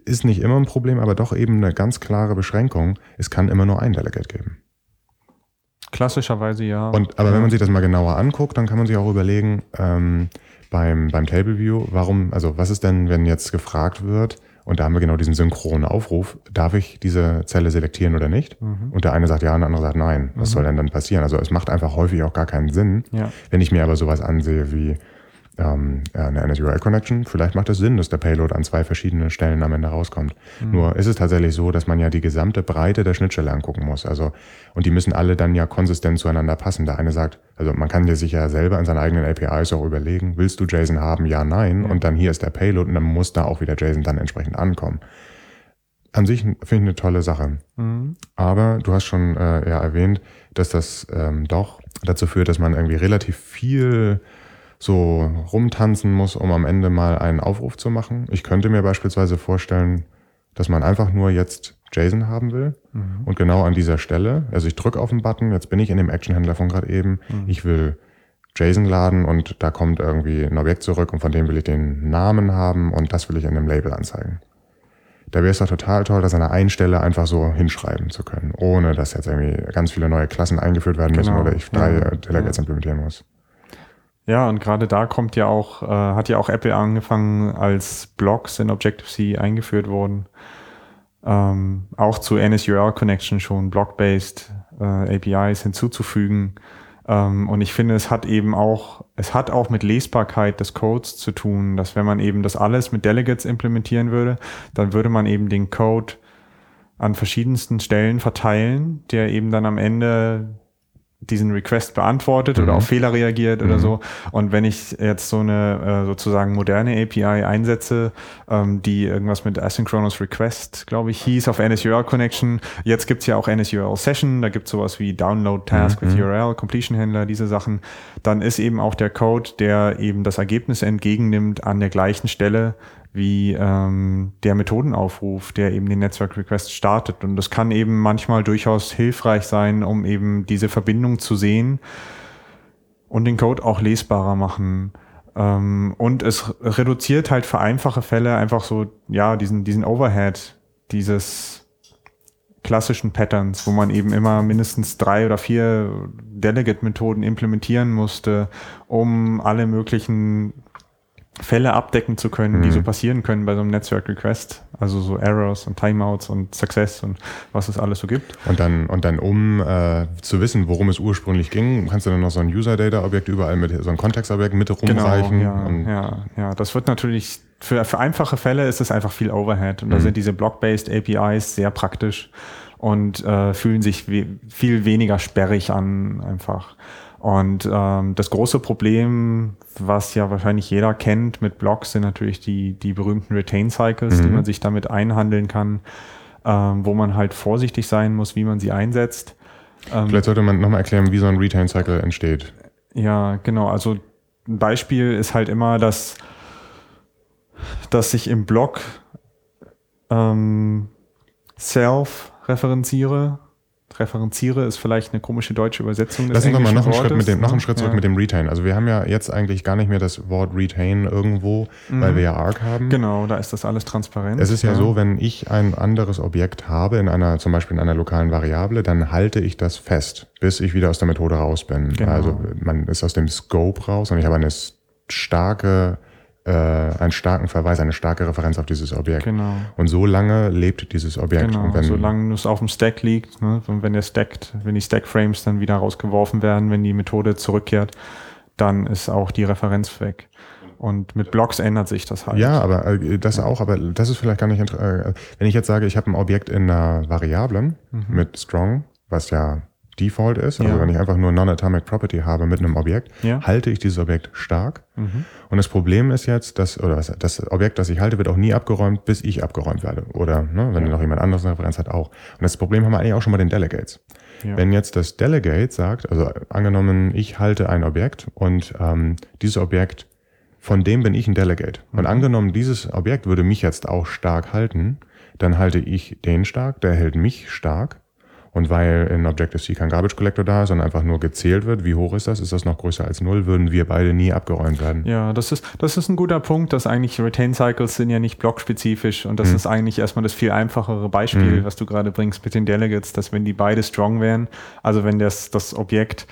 ist nicht immer ein Problem, aber doch eben eine ganz klare Beschränkung. Es kann immer nur ein Delegate geben. Klassischerweise ja. Und, aber ja. wenn man sich das mal genauer anguckt, dann kann man sich auch überlegen, ähm, beim, beim Table View, warum, also was ist denn, wenn jetzt gefragt wird, und da haben wir genau diesen synchronen Aufruf. Darf ich diese Zelle selektieren oder nicht? Mhm. Und der eine sagt ja und der andere sagt nein. Was mhm. soll denn dann passieren? Also es macht einfach häufig auch gar keinen Sinn. Ja. Wenn ich mir aber sowas ansehe wie ähm, eine NSURL Connection. Vielleicht macht es Sinn, dass der Payload an zwei verschiedenen Stellen am Ende rauskommt. Mhm. Nur ist es tatsächlich so, dass man ja die gesamte Breite der Schnittstelle angucken muss. Also, und die müssen alle dann ja konsistent zueinander passen. Der eine sagt, also man kann dir sich ja selber in seinen eigenen APIs auch überlegen, willst du JSON haben? Ja, nein. Mhm. Und dann hier ist der Payload und dann muss da auch wieder JSON dann entsprechend ankommen. An sich finde ich eine tolle Sache. Mhm. Aber du hast schon äh, ja erwähnt, dass das ähm, doch dazu führt, dass man irgendwie relativ viel so rumtanzen muss, um am Ende mal einen Aufruf zu machen. Ich könnte mir beispielsweise vorstellen, dass man einfach nur jetzt JSON haben will mhm. und genau an dieser Stelle, also ich drücke auf den Button, jetzt bin ich in dem Actionhändler von gerade eben, mhm. ich will JSON laden und da kommt irgendwie ein Objekt zurück und von dem will ich den Namen haben und das will ich in einem Label anzeigen. Da wäre es doch total toll, das an der einen Stelle einfach so hinschreiben zu können, ohne dass jetzt irgendwie ganz viele neue Klassen eingeführt werden müssen genau. oder ich drei ja. Delegates ja. implementieren muss. Ja, und gerade da kommt ja auch, äh, hat ja auch Apple angefangen, als Blocks in Objective-C eingeführt wurden. Ähm, auch zu NSUR Connection schon Block-based äh, APIs hinzuzufügen. Ähm, und ich finde, es hat eben auch, es hat auch mit Lesbarkeit des Codes zu tun, dass wenn man eben das alles mit Delegates implementieren würde, dann würde man eben den Code an verschiedensten Stellen verteilen, der eben dann am Ende diesen Request beantwortet mhm. oder auf Fehler reagiert mhm. oder so. Und wenn ich jetzt so eine äh, sozusagen moderne API einsetze, ähm, die irgendwas mit Asynchronous Request, glaube ich, hieß auf NSURL Connection. Jetzt gibt's ja auch NSURL Session, da gibt's sowas wie Download Task mhm. with URL, Completion Händler, diese Sachen. Dann ist eben auch der Code, der eben das Ergebnis entgegennimmt an der gleichen Stelle wie ähm, der Methodenaufruf, der eben den Netzwerk Request startet. Und das kann eben manchmal durchaus hilfreich sein, um eben diese Verbindung zu sehen und den Code auch lesbarer machen. Ähm, und es reduziert halt für einfache Fälle einfach so, ja, diesen, diesen Overhead, dieses klassischen Patterns, wo man eben immer mindestens drei oder vier Delegate-Methoden implementieren musste, um alle möglichen Fälle abdecken zu können, mhm. die so mhm. passieren können bei so einem Netzwerk Request. Also so Errors und Timeouts und Success und was es alles so gibt. Und dann, und dann um äh, zu wissen, worum es ursprünglich ging, kannst du dann noch so ein User-Data-Objekt überall mit, so ein Kontextobjekt mit rumreichen. Genau, ja, ja, ja. Das wird natürlich, für, für einfache Fälle ist es einfach viel Overhead. Und mhm. da sind diese Block-based APIs sehr praktisch und äh, fühlen sich we viel weniger sperrig an einfach. Und ähm, das große Problem, was ja wahrscheinlich jeder kennt mit Blocks, sind natürlich die, die berühmten Retain Cycles, mhm. die man sich damit einhandeln kann, ähm, wo man halt vorsichtig sein muss, wie man sie einsetzt. Ähm, Vielleicht sollte man nochmal erklären, wie so ein Retain Cycle entsteht. Ja, genau. Also ein Beispiel ist halt immer, dass, dass ich im Block ähm, self referenziere referenziere ist vielleicht eine komische deutsche Übersetzung. Lass uns noch mal noch einen Schritt, mit dem, noch einen Schritt zurück ja. mit dem Retain. Also wir haben ja jetzt eigentlich gar nicht mehr das Wort Retain irgendwo, mhm. weil wir ja Arc haben. Genau, da ist das alles transparent. Es ist ja, ja, so, wenn ich ein anderes Objekt habe, in einer, zum Beispiel in einer lokalen Variable, dann halte ich das fest, bis ich wieder aus der Methode raus bin. Genau. Also man ist aus dem Scope raus und ich habe eine starke äh, einen starken Verweis, eine starke Referenz auf dieses Objekt. Genau. Und so lange lebt dieses Objekt. Genau, und wenn, solange es auf dem Stack liegt, ne, und wenn der stackt, wenn die Stack-Frames dann wieder rausgeworfen werden, wenn die Methode zurückkehrt, dann ist auch die Referenz weg. Und mit Blocks ändert sich das halt. Ja, aber äh, das auch, aber das ist vielleicht gar nicht äh, Wenn ich jetzt sage, ich habe ein Objekt in einer Variablen mhm. mit Strong, was ja Default ist, also ja. wenn ich einfach nur Non-Atomic Property habe mit einem Objekt, ja. halte ich dieses Objekt stark. Mhm. Und das Problem ist jetzt, dass, oder das Objekt, das ich halte, wird auch nie abgeräumt, bis ich abgeräumt werde. Oder ne, wenn ja. noch jemand anderes eine Referenz hat, auch. Und das Problem haben wir eigentlich auch schon bei den Delegates. Wenn jetzt das Delegate sagt, also angenommen, ich halte ein Objekt und ähm, dieses Objekt, von dem bin ich ein Delegate. Mhm. Und angenommen, dieses Objekt würde mich jetzt auch stark halten, dann halte ich den stark, der hält mich stark und weil in Objective-C kein Garbage Collector da ist, sondern einfach nur gezählt wird, wie hoch ist das, ist das noch größer als null, würden wir beide nie abgeräumt werden. Ja, das ist, das ist ein guter Punkt, dass eigentlich Retain Cycles sind ja nicht blockspezifisch und das hm. ist eigentlich erstmal das viel einfachere Beispiel, hm. was du gerade bringst mit den Delegates, dass wenn die beide strong wären, also wenn das, das Objekt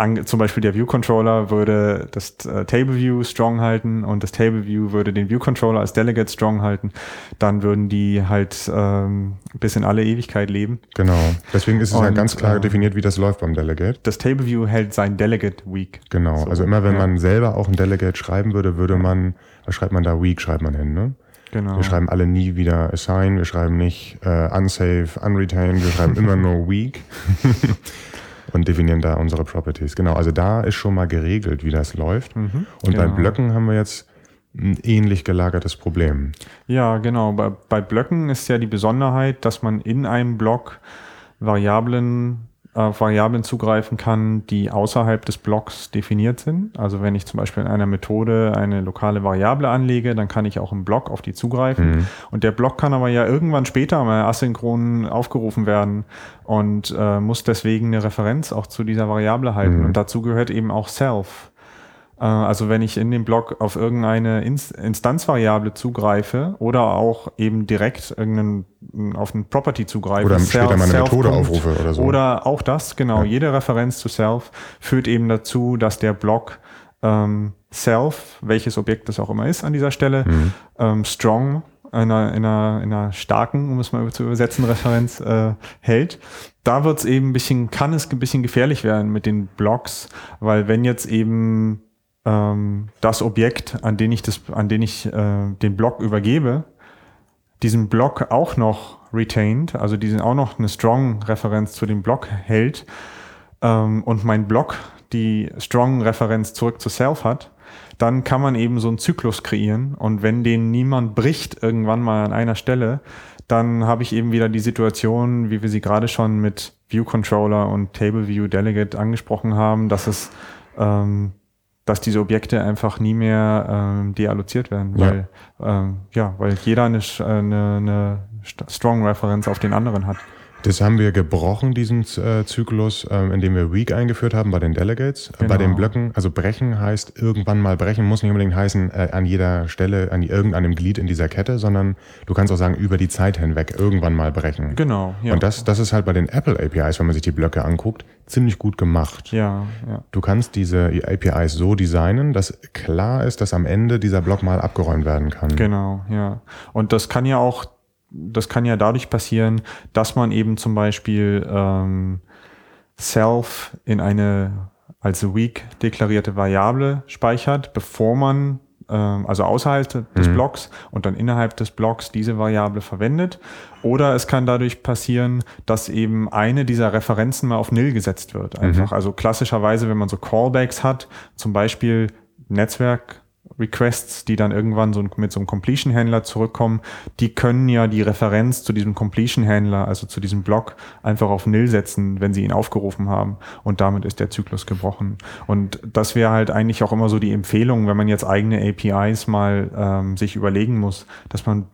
an, zum Beispiel der View Controller würde das äh, Table View strong halten und das Table View würde den View Controller als Delegate strong halten, dann würden die halt ähm, bis in alle Ewigkeit leben. Genau. Deswegen ist es und, ja ganz klar äh, definiert, wie das läuft beim Delegate. Das Table View hält sein Delegate weak. Genau. So, also immer wenn ja. man selber auch ein Delegate schreiben würde, würde man, was schreibt man da? Weak schreibt man hin, ne? Genau. Wir schreiben alle nie wieder assign, wir schreiben nicht äh, unsafe, unretain, wir schreiben immer nur weak. und definieren da unsere Properties. Genau, also da ist schon mal geregelt, wie das läuft. Mhm, und genau. bei Blöcken haben wir jetzt ein ähnlich gelagertes Problem. Ja, genau. Bei, bei Blöcken ist ja die Besonderheit, dass man in einem Block Variablen auf Variablen zugreifen kann, die außerhalb des Blocks definiert sind. Also wenn ich zum Beispiel in einer Methode eine lokale Variable anlege, dann kann ich auch im Block auf die zugreifen. Mhm. Und der Block kann aber ja irgendwann später mal asynchron aufgerufen werden und äh, muss deswegen eine Referenz auch zu dieser Variable halten. Mhm. Und dazu gehört eben auch Self. Äh, also wenn ich in dem Block auf irgendeine Instanzvariable zugreife oder auch eben direkt irgendeinen, auf ein Property zugreife. Oder später meine Methode aufrufe oder so. Oder auch das, genau. Ja. Jede Referenz zu Self führt eben dazu, dass der Block ähm, Self, welches Objekt das auch immer ist an dieser Stelle, mhm. ähm, strong in einer, in, einer, in einer starken, um es mal zu übersetzen, Referenz äh, hält. Da wird es eben ein bisschen, kann es ein bisschen gefährlich werden mit den Blocks, weil wenn jetzt eben ähm, das Objekt, an den ich, das, an den, ich äh, den Block übergebe, diesen Block auch noch retained, also diesen auch noch eine Strong-Referenz zu dem Block hält ähm, und mein Block die Strong-Referenz zurück zu Self hat, dann kann man eben so einen Zyklus kreieren. Und wenn den niemand bricht irgendwann mal an einer Stelle, dann habe ich eben wieder die Situation, wie wir sie gerade schon mit View Controller und Table View Delegate angesprochen haben, dass es ähm, dass diese Objekte einfach nie mehr ähm, dealloziert werden, weil, ja. Ähm, ja, weil jeder eine, eine, eine Strong Reference auf den anderen hat. Das haben wir gebrochen, diesen äh, Zyklus, äh, indem wir Weak eingeführt haben bei den Delegates. Genau. Bei den Blöcken, also brechen heißt irgendwann mal brechen, muss nicht unbedingt heißen äh, an jeder Stelle, an irgendeinem Glied in dieser Kette, sondern du kannst auch sagen, über die Zeit hinweg irgendwann mal brechen. Genau. Ja. Und das, das ist halt bei den Apple APIs, wenn man sich die Blöcke anguckt, ziemlich gut gemacht. Ja, ja. Du kannst diese APIs so designen, dass klar ist, dass am Ende dieser Block mal abgeräumt werden kann. Genau, ja. Und das kann ja auch das kann ja dadurch passieren, dass man eben zum Beispiel ähm, Self in eine als weak deklarierte Variable speichert, bevor man ähm, also außerhalb des mhm. Blocks und dann innerhalb des Blocks diese Variable verwendet. Oder es kann dadurch passieren, dass eben eine dieser Referenzen mal auf Nil gesetzt wird. Einfach. Mhm. Also klassischerweise, wenn man so Callbacks hat, zum Beispiel Netzwerk Requests, die dann irgendwann so mit so einem Completion-Händler zurückkommen, die können ja die Referenz zu diesem Completion-Händler, also zu diesem Block, einfach auf Nil setzen, wenn sie ihn aufgerufen haben. Und damit ist der Zyklus gebrochen. Und das wäre halt eigentlich auch immer so die Empfehlung, wenn man jetzt eigene APIs mal ähm, sich überlegen muss, dass man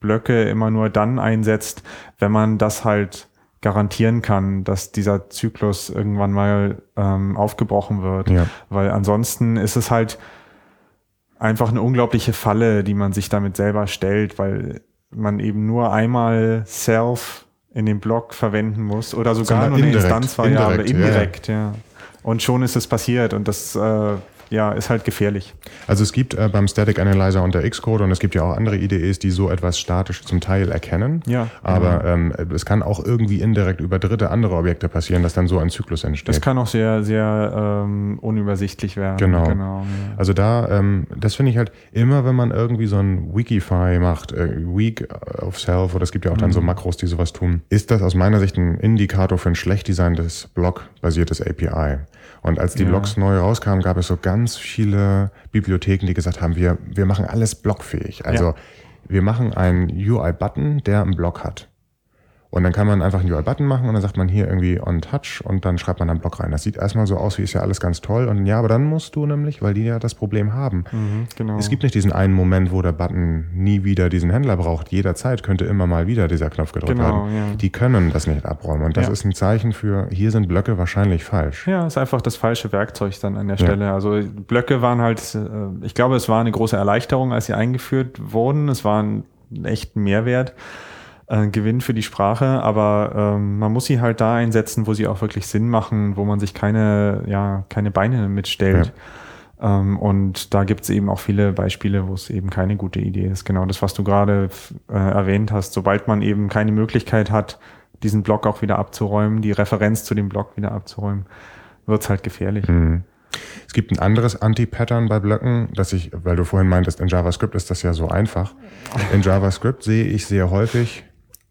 Blöcke immer nur dann einsetzt, wenn man das halt garantieren kann, dass dieser Zyklus irgendwann mal ähm, aufgebrochen wird. Ja. Weil ansonsten ist es halt einfach eine unglaubliche Falle, die man sich damit selber stellt, weil man eben nur einmal Self in dem Block verwenden muss oder sogar nur eine indirekt, Instanzvariable indirekt, ja, ja. indirekt, ja. Und schon ist es passiert und das äh, ja, ist halt gefährlich. Also es gibt äh, beim Static Analyzer unter Xcode und es gibt ja auch andere IDEs, die so etwas statisch zum Teil erkennen. Ja, Aber ähm, es kann auch irgendwie indirekt über dritte andere Objekte passieren, dass dann so ein Zyklus entsteht. Das kann auch sehr, sehr ähm, unübersichtlich werden. Genau. genau ja. Also da, ähm, das finde ich halt immer, wenn man irgendwie so ein Wikify macht, äh, Week of Self, oder es gibt ja auch dann so Mhm. Makros, die sowas tun, ist das aus meiner Sicht ein Indikator für ein schlecht designtes Block-basiertes API. Und als die Ja. Blocks neu rauskamen, gab es so ganz viele Bibliotheken, die gesagt haben, wir, wir machen alles blockfähig. Also Ja. wir machen einen UI-Button, der einen Block hat. Und dann kann man einfach einen UI-Button machen und dann sagt man hier irgendwie on touch und dann schreibt man einen Block rein. Das sieht erstmal so aus, wie ist ja alles ganz toll. Und ja, aber dann musst du nämlich, weil die ja das Problem haben. Mhm, genau. Es gibt nicht diesen einen Moment, wo der Button nie wieder diesen Händler braucht. Jederzeit könnte immer mal wieder dieser Knopf gedrückt Genau, werden. ja. Die können das nicht abräumen. Und das Ja. ist ein Zeichen für, hier sind Blöcke wahrscheinlich falsch. Ja, ist einfach das falsche Werkzeug dann an der Stelle. Also Blöcke waren halt, äh, ich glaube, es war eine große Erleichterung, als sie eingeführt wurden. Es war ein echten Mehrwert, äh, Gewinn für die Sprache, aber ähm, man muss sie halt da einsetzen, wo sie auch wirklich Sinn machen, wo man sich keine, ja, keine Beine mitstellt. Ähm, und da gibt es eben auch viele Beispiele, wo es eben keine gute Idee ist. Genau das, was du gerade äh, erwähnt hast. Sobald man eben keine Möglichkeit hat, diesen Block auch wieder abzuräumen, die Referenz zu dem Block wieder abzuräumen, wird's halt gefährlich. Mhm. Es gibt ein anderes Anti-Pattern bei Blöcken, das ich, weil du vorhin meintest, in JavaScript ist das ja so einfach. In JavaScript sehe ich sehr häufig,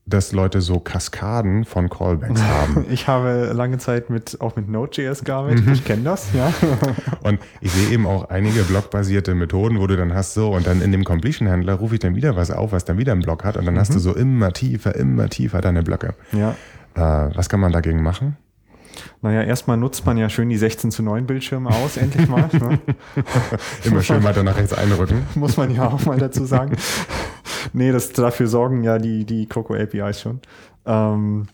dass Leute so Kaskaden von Callbacks haben. Ich habe lange Zeit mit, auch mit Node.js gearbeitet. Ich kenne das, ja. Und ich sehe eben auch einige blockbasierte Methoden, wo du dann hast so und dann in dem Completion-Händler rufe ich dann wieder was auf, was dann wieder einen Block hat und dann hast du so immer tiefer, immer tiefer deine Blöcke. ja. Äh, was kann man dagegen machen? Naja, erstmal nutzt man ja schön die 16 zu 9 Bildschirme aus, endlich mal. Ne? Immer schön weiter nach rechts einrücken. Muss man ja auch mal dazu sagen. Nee, das, dafür sorgen ja die, die Coco APIs schon. Ähm,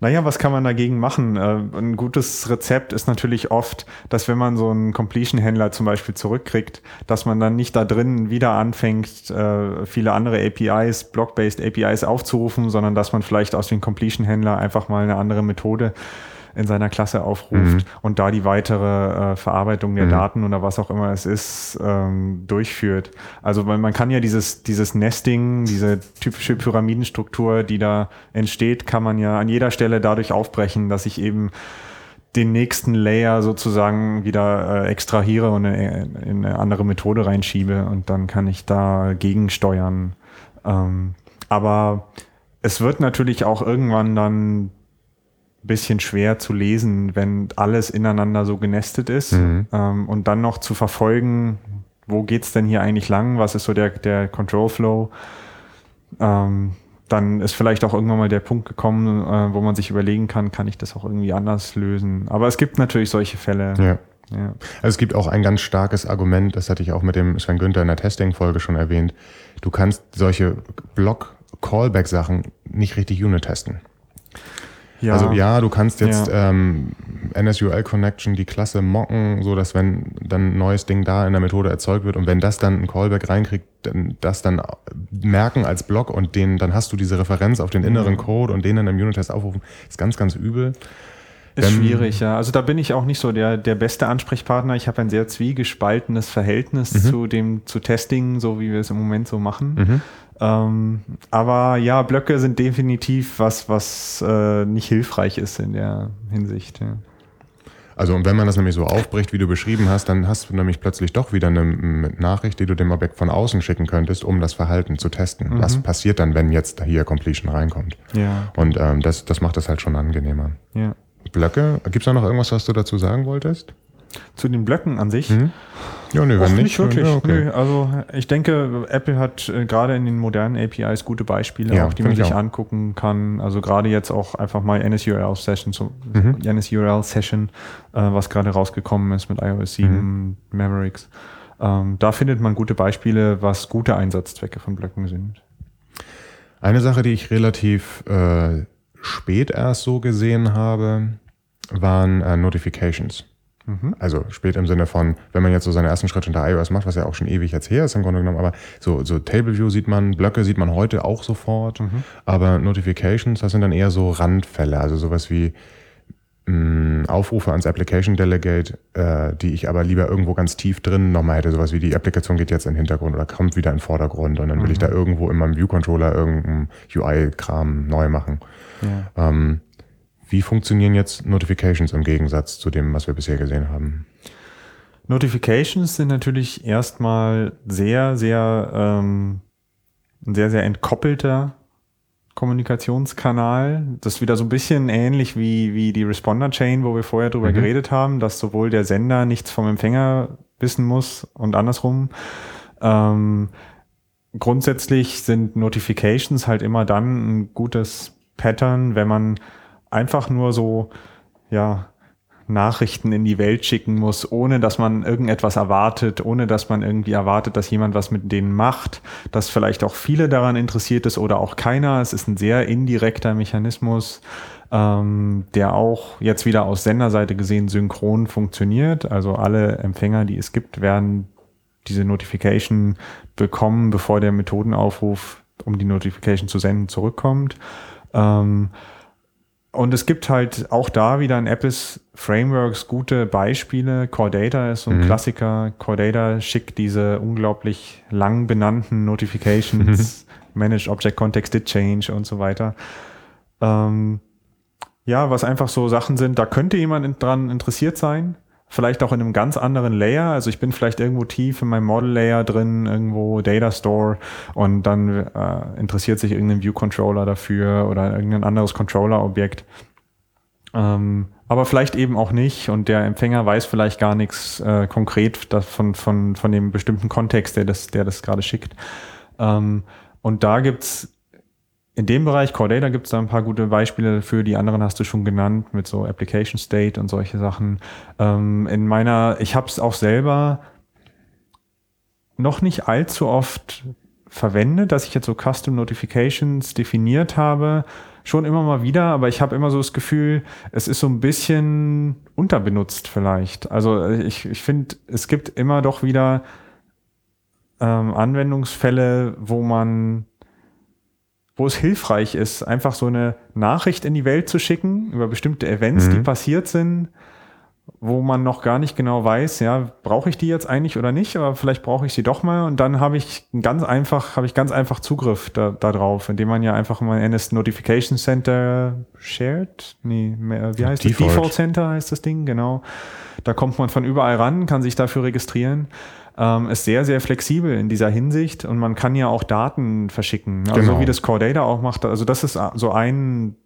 naja, was kann man dagegen machen? Äh, ein gutes Rezept ist natürlich oft, dass wenn man so einen Completion-Händler zum Beispiel zurückkriegt, dass man dann nicht da drin wieder anfängt, äh, viele andere APIs, Block-based APIs aufzurufen, sondern dass man vielleicht aus dem Completion-Händler einfach mal eine andere Methode in seiner Klasse aufruft und da die weitere äh, Verarbeitung der Daten oder was auch immer es ist, ähm, durchführt. Also weil man kann ja dieses, dieses Nesting, diese typische Pyramidenstruktur, die da entsteht, kann man ja an jeder Stelle dadurch aufbrechen, dass ich eben den nächsten Layer sozusagen wieder äh, extrahiere und eine, in eine andere Methode reinschiebe und dann kann ich da gegensteuern. Ähm, aber es wird natürlich auch irgendwann dann bisschen schwer zu lesen, wenn alles ineinander so genestet ist Mhm. ähm, und dann noch zu verfolgen, wo geht's denn hier eigentlich lang, was ist so der, der Control Flow, ähm, dann ist vielleicht auch irgendwann mal der Punkt gekommen, äh, wo man sich überlegen kann, kann ich das auch irgendwie anders lösen. Aber es gibt natürlich solche Fälle. Ja. Ja. Also es gibt auch ein ganz starkes Argument, das hatte ich auch mit dem Sven Günther in der Testing-Folge schon erwähnt. Du kannst solche Block-Callback-Sachen nicht richtig Unit testen. Ja. Also ja, du kannst jetzt ähm, NSUL Connection die Klasse mocken, so dass wenn dann ein neues Ding da in der Methode erzeugt wird und wenn das dann ein Callback reinkriegt, dann das dann merken als Block und den dann hast du diese Referenz auf den inneren Code und den dann im Unit-Test aufrufen, ist ganz, ganz übel. Ist schwierig, ja. Also da bin ich auch nicht so der, der beste Ansprechpartner. Ich habe ein sehr zwiegespaltenes Verhältnis Mhm. zu dem, zu Testing, so wie wir es im Moment so machen. Ähm, aber ja, Blöcke sind definitiv was, was äh, nicht hilfreich ist in der Hinsicht. Ja. Also und wenn man das nämlich so aufbricht, wie du beschrieben hast, dann hast du nämlich plötzlich doch wieder eine Nachricht, die du dem Objekt von außen schicken könntest, um das Verhalten zu testen. Was passiert dann, wenn jetzt hier Completion reinkommt? Ja, Und ähm, das, das macht das halt schon angenehmer. ja. Blöcke, gibt es da noch irgendwas, was du dazu sagen wolltest? Zu den Blöcken an sich. Ja, nee, Och, wenn nicht, nicht. wirklich. Ja, okay. Nö, also ich denke, Apple hat äh, gerade in den modernen APIs gute Beispiele, Ja, auch, die man sich auch. angucken kann. Also gerade jetzt auch einfach mal NSURL Session, so Mhm. NSURL Session, äh, was gerade rausgekommen ist mit iOS 7 Mhm. Mavericks. Ähm, da findet man gute Beispiele, was gute Einsatzzwecke von Blöcken sind. Eine Sache, die ich relativ äh, spät erst so gesehen habe, waren äh, Notifications. Mhm. Also spät im Sinne von, wenn man jetzt so seine ersten Schritte unter iOS macht, was ja auch schon ewig jetzt her ist im Grunde genommen, aber so, so Table View sieht man, Blöcke sieht man heute auch sofort, mhm. aber Notifications, das sind dann eher so Randfälle, also sowas wie mh, Aufrufe ans Application Delegate, äh, die ich aber lieber irgendwo ganz tief drin nochmal hätte, sowas wie die Applikation geht jetzt in den Hintergrund oder kommt wieder in den Vordergrund und dann will mhm. ich da irgendwo in meinem View Controller irgendeinen UI-Kram neu machen. Ja. Ähm, wie funktionieren jetzt Notifications im Gegensatz zu dem, was wir bisher gesehen haben? Notifications sind natürlich erstmal sehr, sehr, ähm, ein sehr, sehr entkoppelter Kommunikationskanal. Das ist wieder so ein bisschen ähnlich wie, wie die Responder Chain, wo wir vorher drüber mhm. geredet haben, dass sowohl der Sender nichts vom Empfänger wissen muss und andersrum. Ähm, grundsätzlich sind Notifications halt immer dann ein gutes Pattern, wenn man einfach nur so, ja, Nachrichten in die Welt schicken muss, ohne dass man irgendetwas erwartet, ohne dass man irgendwie erwartet, dass jemand was mit denen macht, dass vielleicht auch viele daran interessiert ist oder auch keiner. Es ist ein sehr indirekter Mechanismus, ähm, der auch jetzt wieder aus Senderseite gesehen synchron funktioniert. Also alle Empfänger, die es gibt, werden diese Notification bekommen, bevor der Methodenaufruf, um die Notification zu senden, zurückkommt. Ähm, und es gibt halt auch da wieder in Apples Frameworks gute Beispiele. Chordata ist so ein mhm. Klassiker. Chordata schickt diese unglaublich lang benannten Notifications, mhm. Manage Object Context Did Change und so weiter. Ähm, ja, was einfach so Sachen sind, da könnte jemand dran interessiert sein vielleicht auch in einem ganz anderen Layer. Also ich bin vielleicht irgendwo tief in meinem Model Layer drin, irgendwo Data Store und dann äh, interessiert sich irgendein View Controller dafür oder irgendein anderes Controller Objekt. Ähm, aber vielleicht eben auch nicht und der Empfänger weiß vielleicht gar nichts äh, konkret von, von, von dem bestimmten Kontext, der das, der das gerade schickt. Ähm, und da gibt's in dem Bereich Cordata gibt es da ein paar gute Beispiele für, die anderen hast du schon genannt, mit so Application State und solche Sachen. Ähm, in meiner, ich habe es auch selber noch nicht allzu oft verwendet, dass ich jetzt so Custom Notifications definiert habe. Schon immer mal wieder, aber ich habe immer so das Gefühl, es ist so ein bisschen unterbenutzt vielleicht. Also ich, ich finde, es gibt immer doch wieder ähm, Anwendungsfälle, wo man wo es hilfreich ist, einfach so eine Nachricht in die Welt zu schicken über bestimmte Events, mhm. die passiert sind, wo man noch gar nicht genau weiß, ja, brauche ich die jetzt eigentlich oder nicht, aber vielleicht brauche ich sie doch mal und dann habe ich ganz einfach, habe ich ganz einfach Zugriff da, da drauf, indem man ja einfach mal NS Notification Center shared, nee, wie heißt Default. das? Default Center heißt das Ding, genau. Da kommt man von überall ran, kann sich dafür registrieren ähm, ist sehr, sehr flexibel in dieser Hinsicht und man kann ja auch Daten verschicken. Also genau. so wie das Core auch macht. Also das ist so ein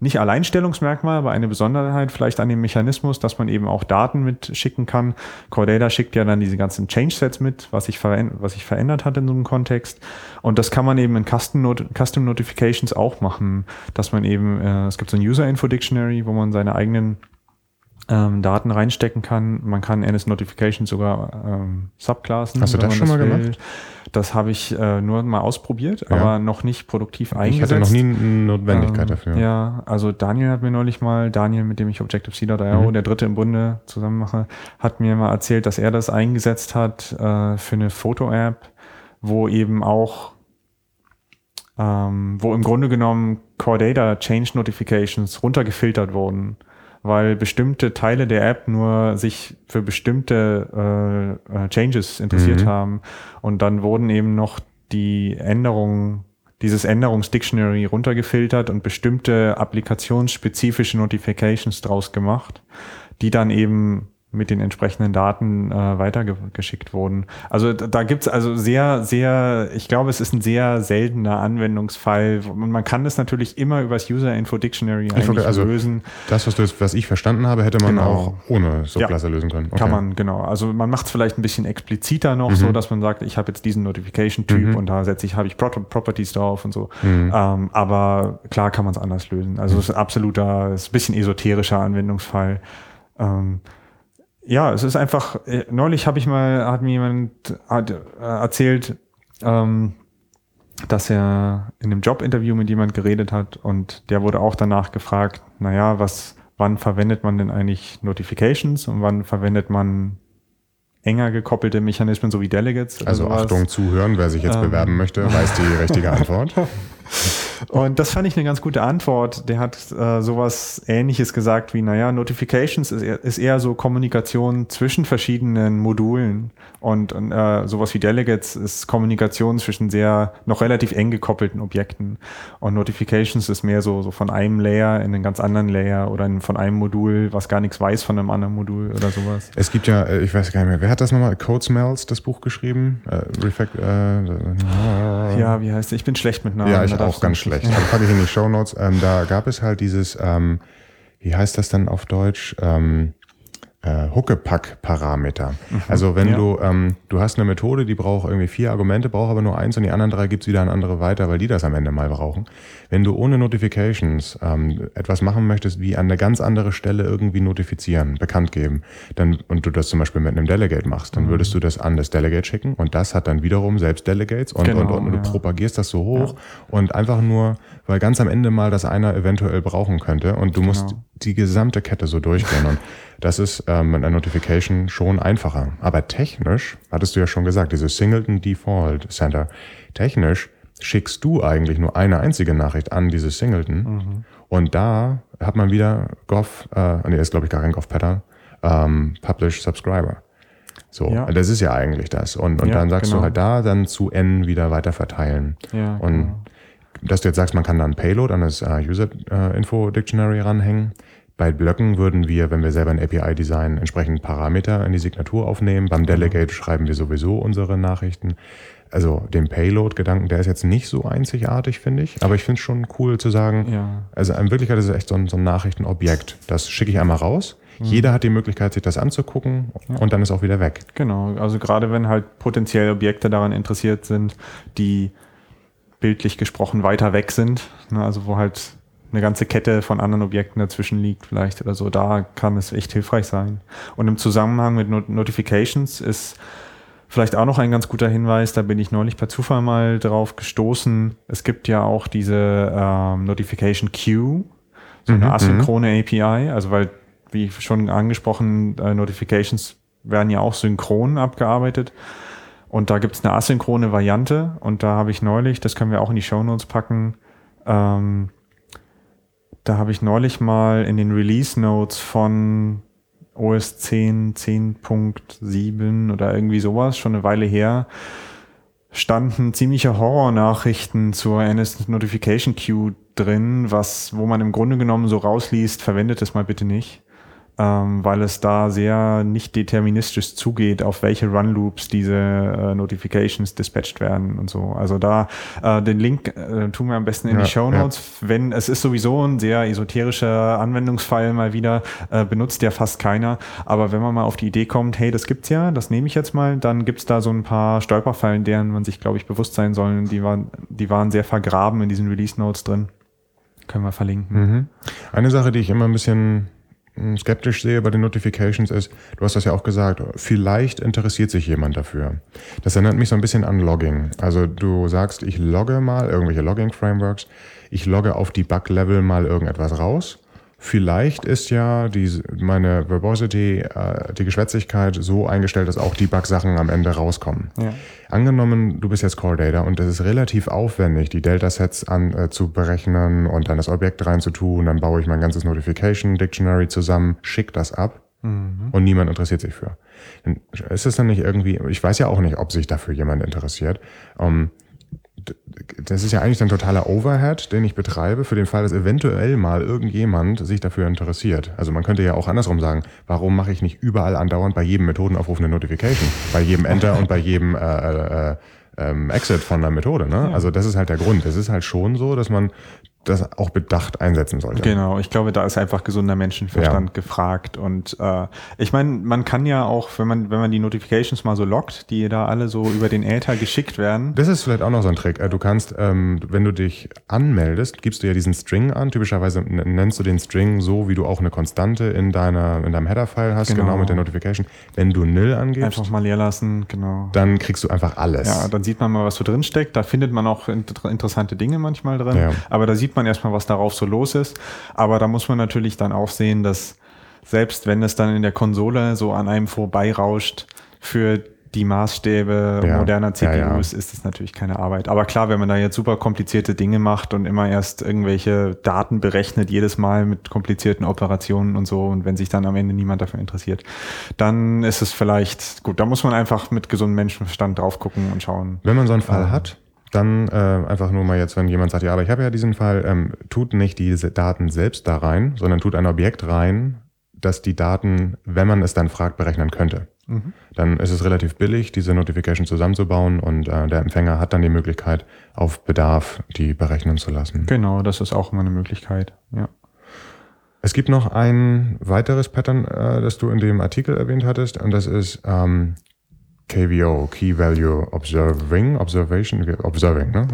nicht Alleinstellungsmerkmal, aber eine Besonderheit vielleicht an dem Mechanismus, dass man eben auch Daten mitschicken kann. Core schickt ja dann diese ganzen Change-Sets mit, was sich, was sich verändert hat in so einem Kontext. Und das kann man eben in Custom, Not Custom Notifications auch machen, dass man eben, äh, es gibt so ein User-Info-Dictionary, wo man seine eigenen ähm, Daten reinstecken kann. Man kann NS Notification sogar ähm, subclassen. Hast du das schon mal will. gemacht? Das habe ich äh, nur mal ausprobiert, ja. aber noch nicht produktiv eingesetzt. Ich hatte noch nie eine Notwendigkeit ähm, dafür. Ja, also Daniel hat mir neulich mal, Daniel, mit dem ich Objective-C.io, mhm. der dritte im Bunde, zusammen mache, hat mir mal erzählt, dass er das eingesetzt hat äh, für eine Foto-App, wo eben auch ähm, wo im Grunde genommen Core Data Change Notifications runtergefiltert wurden weil bestimmte Teile der App nur sich für bestimmte äh, äh, Changes interessiert mhm. haben. Und dann wurden eben noch die Änderungen, dieses Änderungsdictionary runtergefiltert und bestimmte applikationsspezifische Notifications draus gemacht, die dann eben mit den entsprechenden Daten äh, weitergeschickt wurden. Also da gibt's also sehr, sehr, ich glaube, es ist ein sehr seltener Anwendungsfall. Und man kann das natürlich immer übers User Info Dictionary eigentlich also lösen. Das, was, du jetzt, was ich verstanden habe, hätte man genau. auch ohne Subklasse ja, lösen können. Okay. Kann man, genau. Also man macht es vielleicht ein bisschen expliziter noch, mhm. so dass man sagt, ich habe jetzt diesen Notification-Typ mhm. und da setze ich, habe ich Pro Properties drauf und so. Mhm. Ähm, aber klar kann man es anders lösen. Also es ist ein absoluter, es ist ein bisschen esoterischer Anwendungsfall. Ähm, ja, es ist einfach, äh, neulich habe ich mal, hat mir jemand hat, äh, erzählt, ähm, dass er in einem Jobinterview mit jemand geredet hat und der wurde auch danach gefragt, naja, was, wann verwendet man denn eigentlich Notifications und wann verwendet man enger gekoppelte Mechanismen sowie Delegates? Also sowas. Achtung, zuhören, wer sich jetzt ähm. bewerben möchte, weiß die richtige Antwort. Und das fand ich eine ganz gute Antwort. Der hat äh, sowas ähnliches gesagt wie, naja, Notifications ist eher, ist eher so Kommunikation zwischen verschiedenen Modulen. Und äh, sowas wie Delegates ist Kommunikation zwischen sehr noch relativ eng gekoppelten Objekten. Und Notifications ist mehr so, so von einem Layer in einen ganz anderen Layer oder in, von einem Modul, was gar nichts weiß von einem anderen Modul oder sowas. Es gibt ja, äh, ich weiß gar nicht mehr, wer hat das nochmal? Code Smells, das Buch geschrieben? Äh, Reflect, äh, ja, wie heißt es? Ich bin schlecht mit Namen. Ja, ich auch ganz schlecht schlecht. Also packe ich in die Show Notes. Ähm, da gab es halt dieses, ähm, wie heißt das dann auf Deutsch? Ähm, äh, Huckepack-Parameter. Mhm, also wenn ja. du, ähm, du hast eine Methode, die braucht irgendwie vier Argumente, braucht aber nur eins und die anderen drei gibt's wieder an andere weiter, weil die das am Ende mal brauchen. Wenn du ohne Notifications ähm, etwas machen möchtest, wie an eine ganz andere Stelle irgendwie notifizieren, bekannt geben, dann, und du das zum Beispiel mit einem Delegate machst, dann mhm. würdest du das an das Delegate schicken und das hat dann wiederum selbst Delegates und, genau, und, und, und ja. du propagierst das so hoch ja. und einfach nur, weil ganz am Ende mal das einer eventuell brauchen könnte und du genau. musst die gesamte Kette so durchgehen und das ist ähm, mit einer Notification schon einfacher. Aber technisch, hattest du ja schon gesagt, diese Singleton Default Center, technisch schickst du eigentlich nur eine einzige Nachricht an dieses Singleton. Mhm. Und da hat man wieder Gov, äh, nee, ist glaube ich gar kein Gov-Pattern, ähm, Publish Subscriber. So, ja. das ist ja eigentlich das. Und, und ja, dann sagst genau. du halt da dann zu N wieder weiter verteilen. Ja, und genau. dass du jetzt sagst, man kann dann Payload an das uh, User uh, Info Dictionary ranhängen. Bei Blöcken würden wir, wenn wir selber ein API designen, entsprechend Parameter in die Signatur aufnehmen. Beim genau. Delegate schreiben wir sowieso unsere Nachrichten also den Payload-Gedanken, der ist jetzt nicht so einzigartig, finde ich. Aber ich finde es schon cool zu sagen, ja. also in Wirklichkeit ist es echt so ein, so ein Nachrichtenobjekt. Das schicke ich einmal raus. Mhm. Jeder hat die Möglichkeit, sich das anzugucken ja. und dann ist auch wieder weg. Genau, also gerade wenn halt potenziell Objekte daran interessiert sind, die bildlich gesprochen weiter weg sind, ne, also wo halt eine ganze Kette von anderen Objekten dazwischen liegt vielleicht oder so, da kann es echt hilfreich sein. Und im Zusammenhang mit Not Notifications ist Vielleicht auch noch ein ganz guter Hinweis, da bin ich neulich per Zufall mal drauf gestoßen. Es gibt ja auch diese ähm, Notification Queue, so eine mhm, asynchrone mhm. API, also weil, wie schon angesprochen, äh, Notifications werden ja auch synchron abgearbeitet. Und da gibt es eine asynchrone Variante und da habe ich neulich, das können wir auch in die Show Notes packen, ähm, da habe ich neulich mal in den Release Notes von OS 10, 10.7 oder irgendwie sowas, schon eine Weile her, standen ziemliche Horror-Nachrichten zur NS Notification Queue drin, was, wo man im Grunde genommen so rausliest, verwendet es mal bitte nicht ähm, weil es da sehr nicht deterministisch zugeht, auf welche Run-Loops diese äh, Notifications dispatched werden und so. Also da äh, den Link äh, tun wir am besten in ja, die Show Notes. Ja. Wenn es ist sowieso ein sehr esoterischer Anwendungsfall mal wieder, äh, benutzt ja fast keiner. Aber wenn man mal auf die Idee kommt, hey, das gibt's ja, das nehme ich jetzt mal, dann gibt's da so ein paar Stolperfallen, deren man sich, glaube ich, bewusst sein soll. Die waren, die waren sehr vergraben in diesen Release Notes drin. Können wir verlinken. Mhm. Eine Sache, die ich immer ein bisschen skeptisch sehe bei den Notifications ist, du hast das ja auch gesagt, vielleicht interessiert sich jemand dafür. Das erinnert mich so ein bisschen an Logging. Also du sagst, ich logge mal irgendwelche Logging-Frameworks, ich logge auf die Bug-Level mal irgendetwas raus Vielleicht ist ja die, meine Verbosity, äh, die Geschwätzigkeit so eingestellt, dass auch Debug-Sachen am Ende rauskommen. Ja. Angenommen, du bist jetzt Core Data und es ist relativ aufwendig, die Delta-Sets an, äh, zu berechnen und dann das Objekt reinzutun, dann baue ich mein ganzes Notification Dictionary zusammen, schick das ab mhm. und niemand interessiert sich für. ist es dann nicht irgendwie, ich weiß ja auch nicht, ob sich dafür jemand interessiert. Um, das ist ja eigentlich ein totaler Overhead, den ich betreibe, für den Fall, dass eventuell mal irgendjemand sich dafür interessiert. Also man könnte ja auch andersrum sagen, warum mache ich nicht überall andauernd bei jedem Methodenaufruf eine Notification? Bei jedem Enter und bei jedem äh, äh, ähm, Exit von der Methode. Ne? Ja. Also das ist halt der Grund. Es ist halt schon so, dass man das auch bedacht einsetzen sollte. Genau, ich glaube, da ist einfach gesunder Menschenverstand ja. gefragt. Und äh, ich meine, man kann ja auch, wenn man, wenn man die Notifications mal so lockt, die da alle so über den Äther geschickt werden. Das ist vielleicht auch noch so ein Trick. Äh, du kannst, ähm, wenn du dich anmeldest, gibst du ja diesen String an. Typischerweise nennst du den String so, wie du auch eine Konstante in deiner, in deinem Header-File hast, genau. genau. mit der Notification. Wenn du nil angibst. Einfach mal leer lassen, genau. Dann kriegst du einfach alles. Ja, dann sieht man mal, was so drin steckt. Da findet man auch interessante Dinge manchmal drin. Ja. Aber da sieht sieht man erstmal, was darauf so los ist. Aber da muss man natürlich dann auch sehen, dass selbst wenn es dann in der Konsole so an einem vorbeirauscht, für die Maßstäbe ja, moderner CPUs ja, ja. ist es natürlich keine Arbeit. Aber klar, wenn man da jetzt super komplizierte Dinge macht und immer erst irgendwelche Daten berechnet, jedes Mal mit komplizierten Operationen und so, und wenn sich dann am Ende niemand dafür interessiert, dann ist es vielleicht, gut, da muss man einfach mit gesundem Menschenverstand drauf gucken und schauen. Wenn man so einen Fall ähm, hat, dann äh, einfach nur mal jetzt, wenn jemand sagt, ja, aber ich habe ja diesen Fall, ähm, tut nicht diese Daten selbst da rein, sondern tut ein Objekt rein, das die Daten, wenn man es dann fragt, berechnen könnte. Mhm. Dann ist es relativ billig, diese Notification zusammenzubauen und äh, der Empfänger hat dann die Möglichkeit, auf Bedarf die berechnen zu lassen. Genau, das ist auch immer eine Möglichkeit, ja. Es gibt noch ein weiteres Pattern, äh, das du in dem Artikel erwähnt hattest, und das ist ähm, KVO, Key Value Observing, Observation, Observing, ne?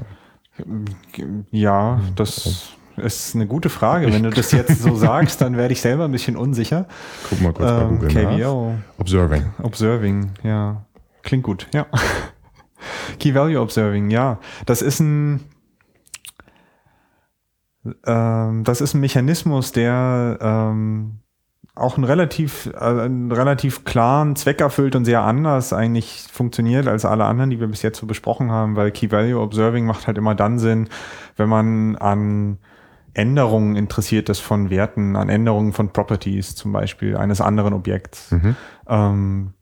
Ja, das ist eine gute Frage. Wenn du das jetzt so sagst, dann werde ich selber ein bisschen unsicher. Guck mal kurz bei ähm, Google KVO. Nach. Observing. Observing, ja. Klingt gut, ja. Key Value Observing, ja. Das ist ein, ähm, das ist ein Mechanismus, der ähm, auch einen relativ, äh, einen relativ klaren Zweck erfüllt und sehr anders eigentlich funktioniert als alle anderen, die wir bis jetzt so besprochen haben, weil Key Value Observing macht halt immer dann Sinn, wenn man an Änderungen interessiert ist von Werten, an Änderungen von Properties zum Beispiel eines anderen Objekts. Mhm. Ähm,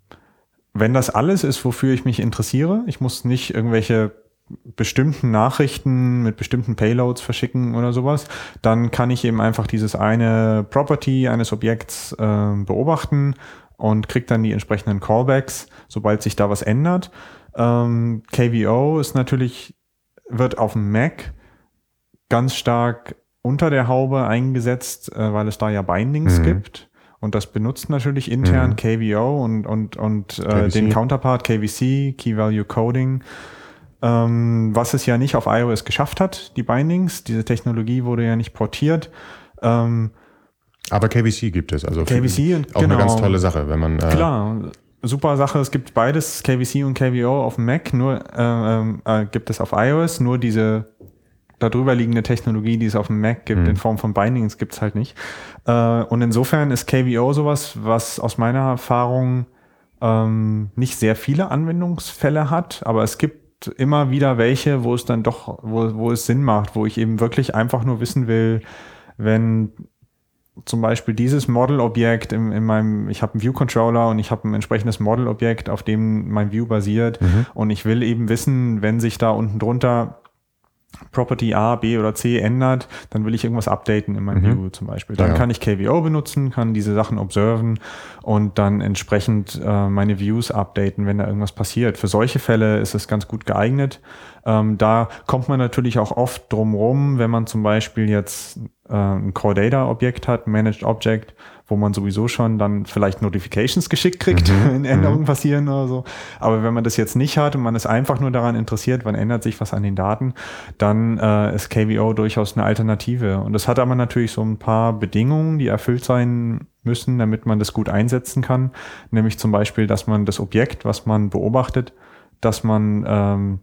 wenn das alles ist, wofür ich mich interessiere, ich muss nicht irgendwelche bestimmten Nachrichten mit bestimmten Payloads verschicken oder sowas, dann kann ich eben einfach dieses eine Property eines Objekts äh, beobachten und kriege dann die entsprechenden Callbacks, sobald sich da was ändert. Ähm, KVO ist natürlich, wird auf dem Mac ganz stark unter der Haube eingesetzt, äh, weil es da ja Bindings mhm. gibt. Und das benutzt natürlich intern mhm. KVO und, und, und äh, den Counterpart KVC, Key Value Coding ähm, was es ja nicht auf iOS geschafft hat, die Bindings. Diese Technologie wurde ja nicht portiert. Ähm, aber KVC gibt es, also KVC und, auch genau, eine ganz tolle Sache, wenn man äh klar super Sache. Es gibt beides KVC und KVO auf dem Mac, nur äh, ähm, äh, gibt es auf iOS, nur diese darüber liegende Technologie, die es auf dem Mac gibt, mhm. in Form von Bindings, gibt es halt nicht. Äh, und insofern ist KVO sowas, was aus meiner Erfahrung ähm, nicht sehr viele Anwendungsfälle hat, aber es gibt immer wieder welche, wo es dann doch, wo, wo es Sinn macht, wo ich eben wirklich einfach nur wissen will, wenn zum Beispiel dieses Model-Objekt in, in meinem, ich habe einen View-Controller und ich habe ein entsprechendes Model-Objekt, auf dem mein View basiert mhm. und ich will eben wissen, wenn sich da unten drunter Property A, B oder C ändert, dann will ich irgendwas updaten in meinem mhm. View zum Beispiel. Dann ja. kann ich KVO benutzen, kann diese Sachen observen und dann entsprechend äh, meine Views updaten, wenn da irgendwas passiert. Für solche Fälle ist es ganz gut geeignet. Ähm, da kommt man natürlich auch oft drum rum, wenn man zum Beispiel jetzt äh, ein Core Data Objekt hat, Managed Object, wo man sowieso schon dann vielleicht Notifications geschickt kriegt, mhm. wenn Änderungen mhm. passieren oder so. Aber wenn man das jetzt nicht hat und man ist einfach nur daran interessiert, wann ändert sich was an den Daten, dann äh, ist KVO durchaus eine Alternative. Und das hat aber natürlich so ein paar Bedingungen, die erfüllt sein müssen, damit man das gut einsetzen kann. Nämlich zum Beispiel, dass man das Objekt, was man beobachtet, dass man ähm,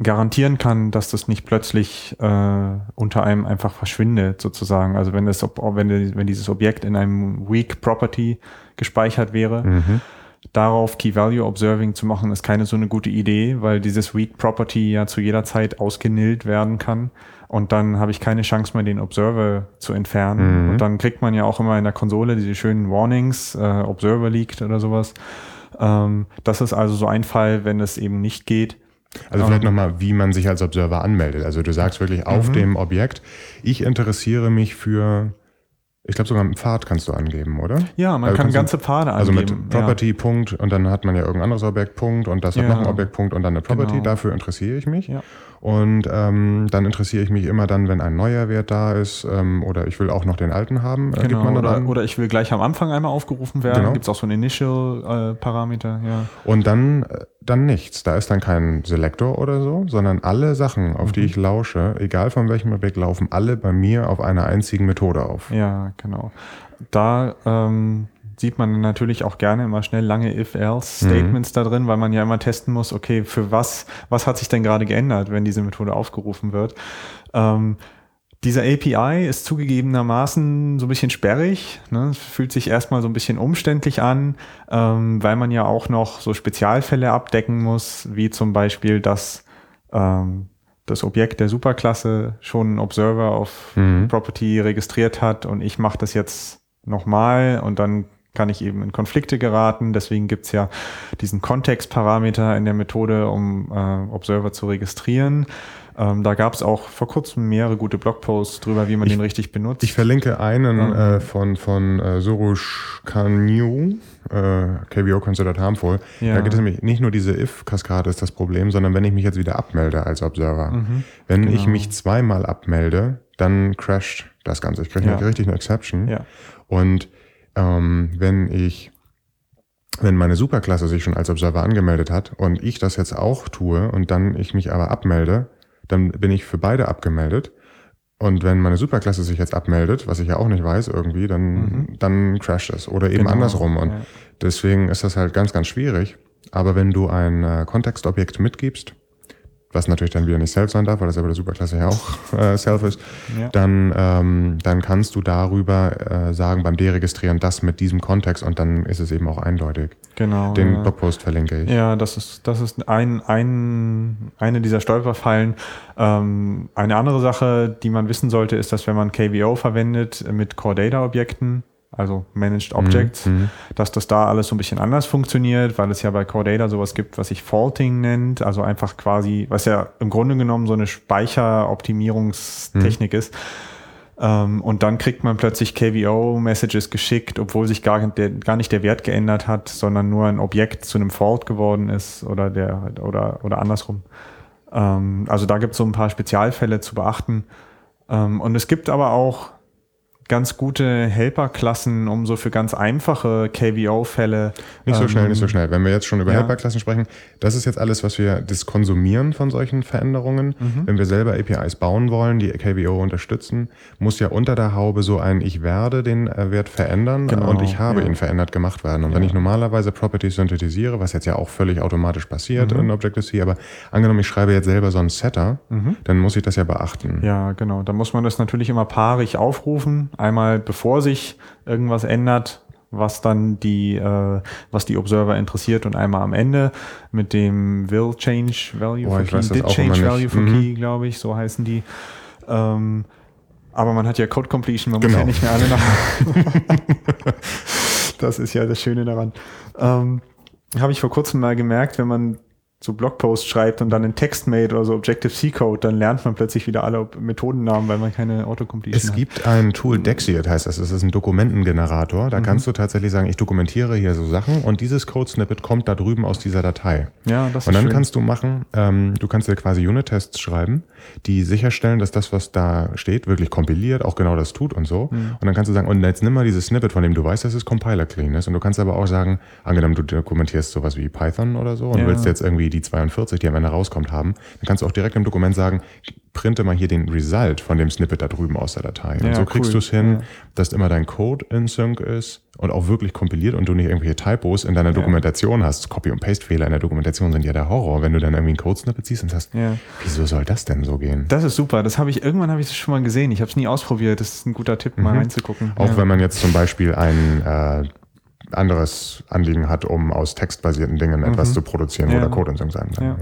garantieren kann, dass das nicht plötzlich äh, unter einem einfach verschwindet, sozusagen. Also wenn das, wenn, wenn dieses Objekt in einem Weak Property gespeichert wäre, mhm. darauf Key Value Observing zu machen, ist keine so eine gute Idee, weil dieses Weak Property ja zu jeder Zeit ausgenillt werden kann. Und dann habe ich keine Chance mehr, den Observer zu entfernen. Mhm. Und dann kriegt man ja auch immer in der Konsole diese schönen Warnings, äh, Observer leaked oder sowas. Ähm, das ist also so ein Fall, wenn es eben nicht geht also vielleicht nochmal, wie man sich als Observer anmeldet. Also du sagst wirklich auf mhm. dem Objekt, ich interessiere mich für Ich glaube, sogar einen Pfad kannst du angeben, oder? Ja, man Also kann ganze Pfade Also angeben. mit Property, Punkt, und dann hat man ja irgendein anderes Objekt, Punkt, und das hat Ja. noch ein Objekt, Punkt, und dann eine Property. Genau. Dafür interessiere ich mich. Ja. Und ähm, dann interessiere ich mich immer dann, wenn ein neuer Wert da ist, ähm, oder ich will auch noch den alten haben, äh, Genau, oder, oder ich will gleich am Anfang einmal aufgerufen werden. Genau. Gibt es auch so einen Initial-Parameter, ja. Und dann, äh, dann nichts. Da ist dann kein Selektor oder so, sondern alle Sachen, auf Mhm. die ich lausche, egal von welchem Objekt, laufen alle bei mir auf einer einzigen Methode auf. Ja, genau. Da ähm, sieht man natürlich auch gerne immer schnell lange If-Else-Statements da drin, weil man ja immer testen muss, okay, für was, was hat sich denn gerade geändert, wenn diese Methode aufgerufen wird. Ähm, dieser API ist zugegebenermaßen so ein bisschen sperrig. Ne? Es fühlt sich erstmal so ein bisschen umständlich an, ähm, weil man ja auch noch so Spezialfälle abdecken muss, wie zum Beispiel, dass ähm, das Objekt der Superklasse schon einen Observer auf Mhm. Property registriert hat und ich mache das jetzt nochmal und dann kann ich eben in Konflikte geraten. Deswegen gibt's ja diesen Kontextparameter in der Methode, um äh, Observer zu registrieren. Ähm, da gab's auch vor kurzem mehrere gute Blogposts drüber, wie man Ich- den richtig benutzt. Ich verlinke einen Ähm. äh, von, von äh, Soroush Kanyu, äh, KBO Considered Harmful. Ja. Da geht es nämlich nicht nur diese If-Kaskade ist das Problem, sondern wenn ich mich jetzt wieder abmelde als Observer. Mhm. Wenn ich Genau. mich zweimal abmelde, dann crasht das Ganze. Ich kriege Ja. eine richtig eine Exception. Ja. Und ähm, wenn ich, wenn meine Superklasse sich schon als Observer angemeldet hat und ich das jetzt auch tue und dann ich mich aber abmelde, dann bin ich für beide abgemeldet. Und wenn meine Superklasse sich jetzt abmeldet, was ich ja auch nicht weiß irgendwie, dann, dann crasht es. Oder eben Mhm. Genau, andersrum. Und ja. deswegen ist das halt ganz, ganz schwierig. Aber wenn du ein äh, Kontextobjekt mitgibst, was natürlich dann wieder nicht Self sein darf, weil das ja bei der Superklasse ja auch äh, Self ist, Ja. dann, ähm, dann kannst du darüber äh, sagen, beim Deregistrieren das mit diesem Kontext und dann ist es eben auch eindeutig. Genau. Den ja. Blogpost verlinke ich. Ja, das ist, das ist ein, ein, eine dieser Stolperfallen. Ähm, eine andere Sache, die man wissen sollte, ist, dass wenn man KVO verwendet mit Core Data Objekten, also Managed Objects, Mhm. dass das da alles so ein bisschen anders funktioniert, weil es ja bei Core Data sowas gibt, was sich Faulting nennt, also einfach quasi, was ja im Grunde genommen so eine Speicheroptimierungstechnik ist. Ähm, und dann kriegt man plötzlich KVO-Messages geschickt, obwohl sich gar, der, gar nicht der Wert geändert hat, sondern nur ein Objekt zu einem Fault geworden ist oder der oder, oder andersrum. Ähm, also da gibt es so ein paar Spezialfälle zu beachten. Ähm, und es gibt aber auch ganz gute Helperklassen, um so für ganz einfache KVO-Fälle. Nicht so schnell, ähm, nicht so schnell. Wenn wir jetzt schon über ja. Helperklassen sprechen, das ist jetzt alles, was wir das Konsumieren von solchen Veränderungen. Mhm. Wenn wir selber APIs bauen wollen, die KVO unterstützen, muss ja unter der Haube so ein Ich werde den äh, Wert verändern Genau, und ich habe ja. ihn verändert gemacht werden. Und wenn Ja. ich normalerweise Properties synthetisiere, was jetzt ja auch völlig automatisch passiert Mhm. in Objective-C, aber angenommen, ich schreibe jetzt selber so einen Setter, dann muss ich das ja beachten. Ja, genau. Da muss man das natürlich immer paarig aufrufen. Einmal bevor sich irgendwas ändert, was dann die, äh, was die Observer interessiert und einmal am Ende mit dem will change value Boah, for key, did change value for Mhm. key, glaube ich, so heißen die. Ähm, aber man hat ja Code Completion, man muss Genau. ja nicht mehr alle nach. das ist ja das Schöne daran. Ähm, Habe ich vor kurzem mal gemerkt, wenn man so Blogposts schreibt und dann in TextMate oder so Objective-C-Code, dann lernt man plötzlich wieder alle Methodennamen, weil man keine Autocompletion Es hat. gibt ein Tool, Dexiat heißt das, das ist ein Dokumentengenerator. Mhm. Da kannst du tatsächlich sagen, ich dokumentiere hier so Sachen und dieses Code-Snippet kommt da drüben aus dieser Datei. Ja, das Und ist dann schön. kannst du machen, ähm, du kannst dir quasi Unit-Tests schreiben, die sicherstellen, dass das, was da steht, wirklich kompiliert, auch genau das tut und so. Mhm. Und dann kannst du sagen, und jetzt nimm mal dieses Snippet, von dem du weißt, dass es Compiler-clean ist. Und du kannst aber auch sagen, angenommen, du dokumentierst sowas wie Python oder so und Ja. willst jetzt irgendwie die 42, die am Ende rauskommt, haben, dann kannst du auch direkt im Dokument sagen, printe mal hier den Result von dem Snippet da drüben aus der Datei. Und Ja, so kriegst cool. du es hin, Ja. dass immer dein Code in Sync ist und auch wirklich kompiliert und du nicht irgendwelche Typos in deiner Dokumentation hast. Copy- und Paste-Fehler in der Dokumentation sind ja der Horror, wenn du dann irgendwie ein Code-Snippet siehst und sagst, Ja. wieso soll das denn so gehen? Das ist super. Das habe ich irgendwann habe ich das schon mal gesehen. Ich habe es nie ausprobiert. Das ist ein guter Tipp, mal reinzugucken. Auch ja. wenn man jetzt zum Beispiel ein äh, anderes Anliegen hat, um aus textbasierten Dingen etwas zu produzieren, Mhm. Ja. der Code in Sync sein kann. Ja.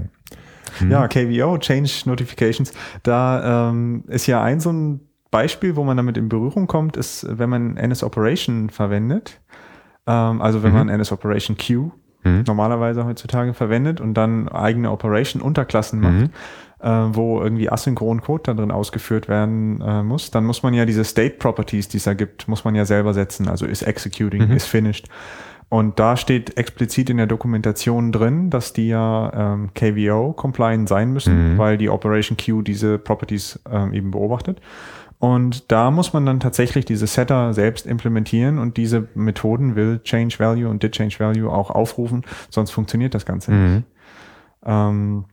Ja, KVO, Change Notifications. Da ähm, ist ja ein so ein Beispiel, wo man damit in Berührung kommt, ist, wenn man NS Operation verwendet. Ähm, also wenn man NS Operation Q normalerweise heutzutage verwendet und dann eigene Operation Unterklassen macht. Äh, wo irgendwie asynchron Code da drin ausgeführt werden äh, muss, dann muss man ja diese State Properties, die es da gibt, muss man ja selber setzen. Also ist executing, mhm. ist finished. Und da steht explizit in der Dokumentation drin, dass die ja ähm, KVO-compliant sein müssen, mhm. weil die Operation Queue diese Properties ähm, eben beobachtet. Und da muss man dann tatsächlich diese Setter selbst implementieren und diese Methoden will Change Value und Did Change Value auch aufrufen, sonst funktioniert das Ganze mhm. nicht. Ähm,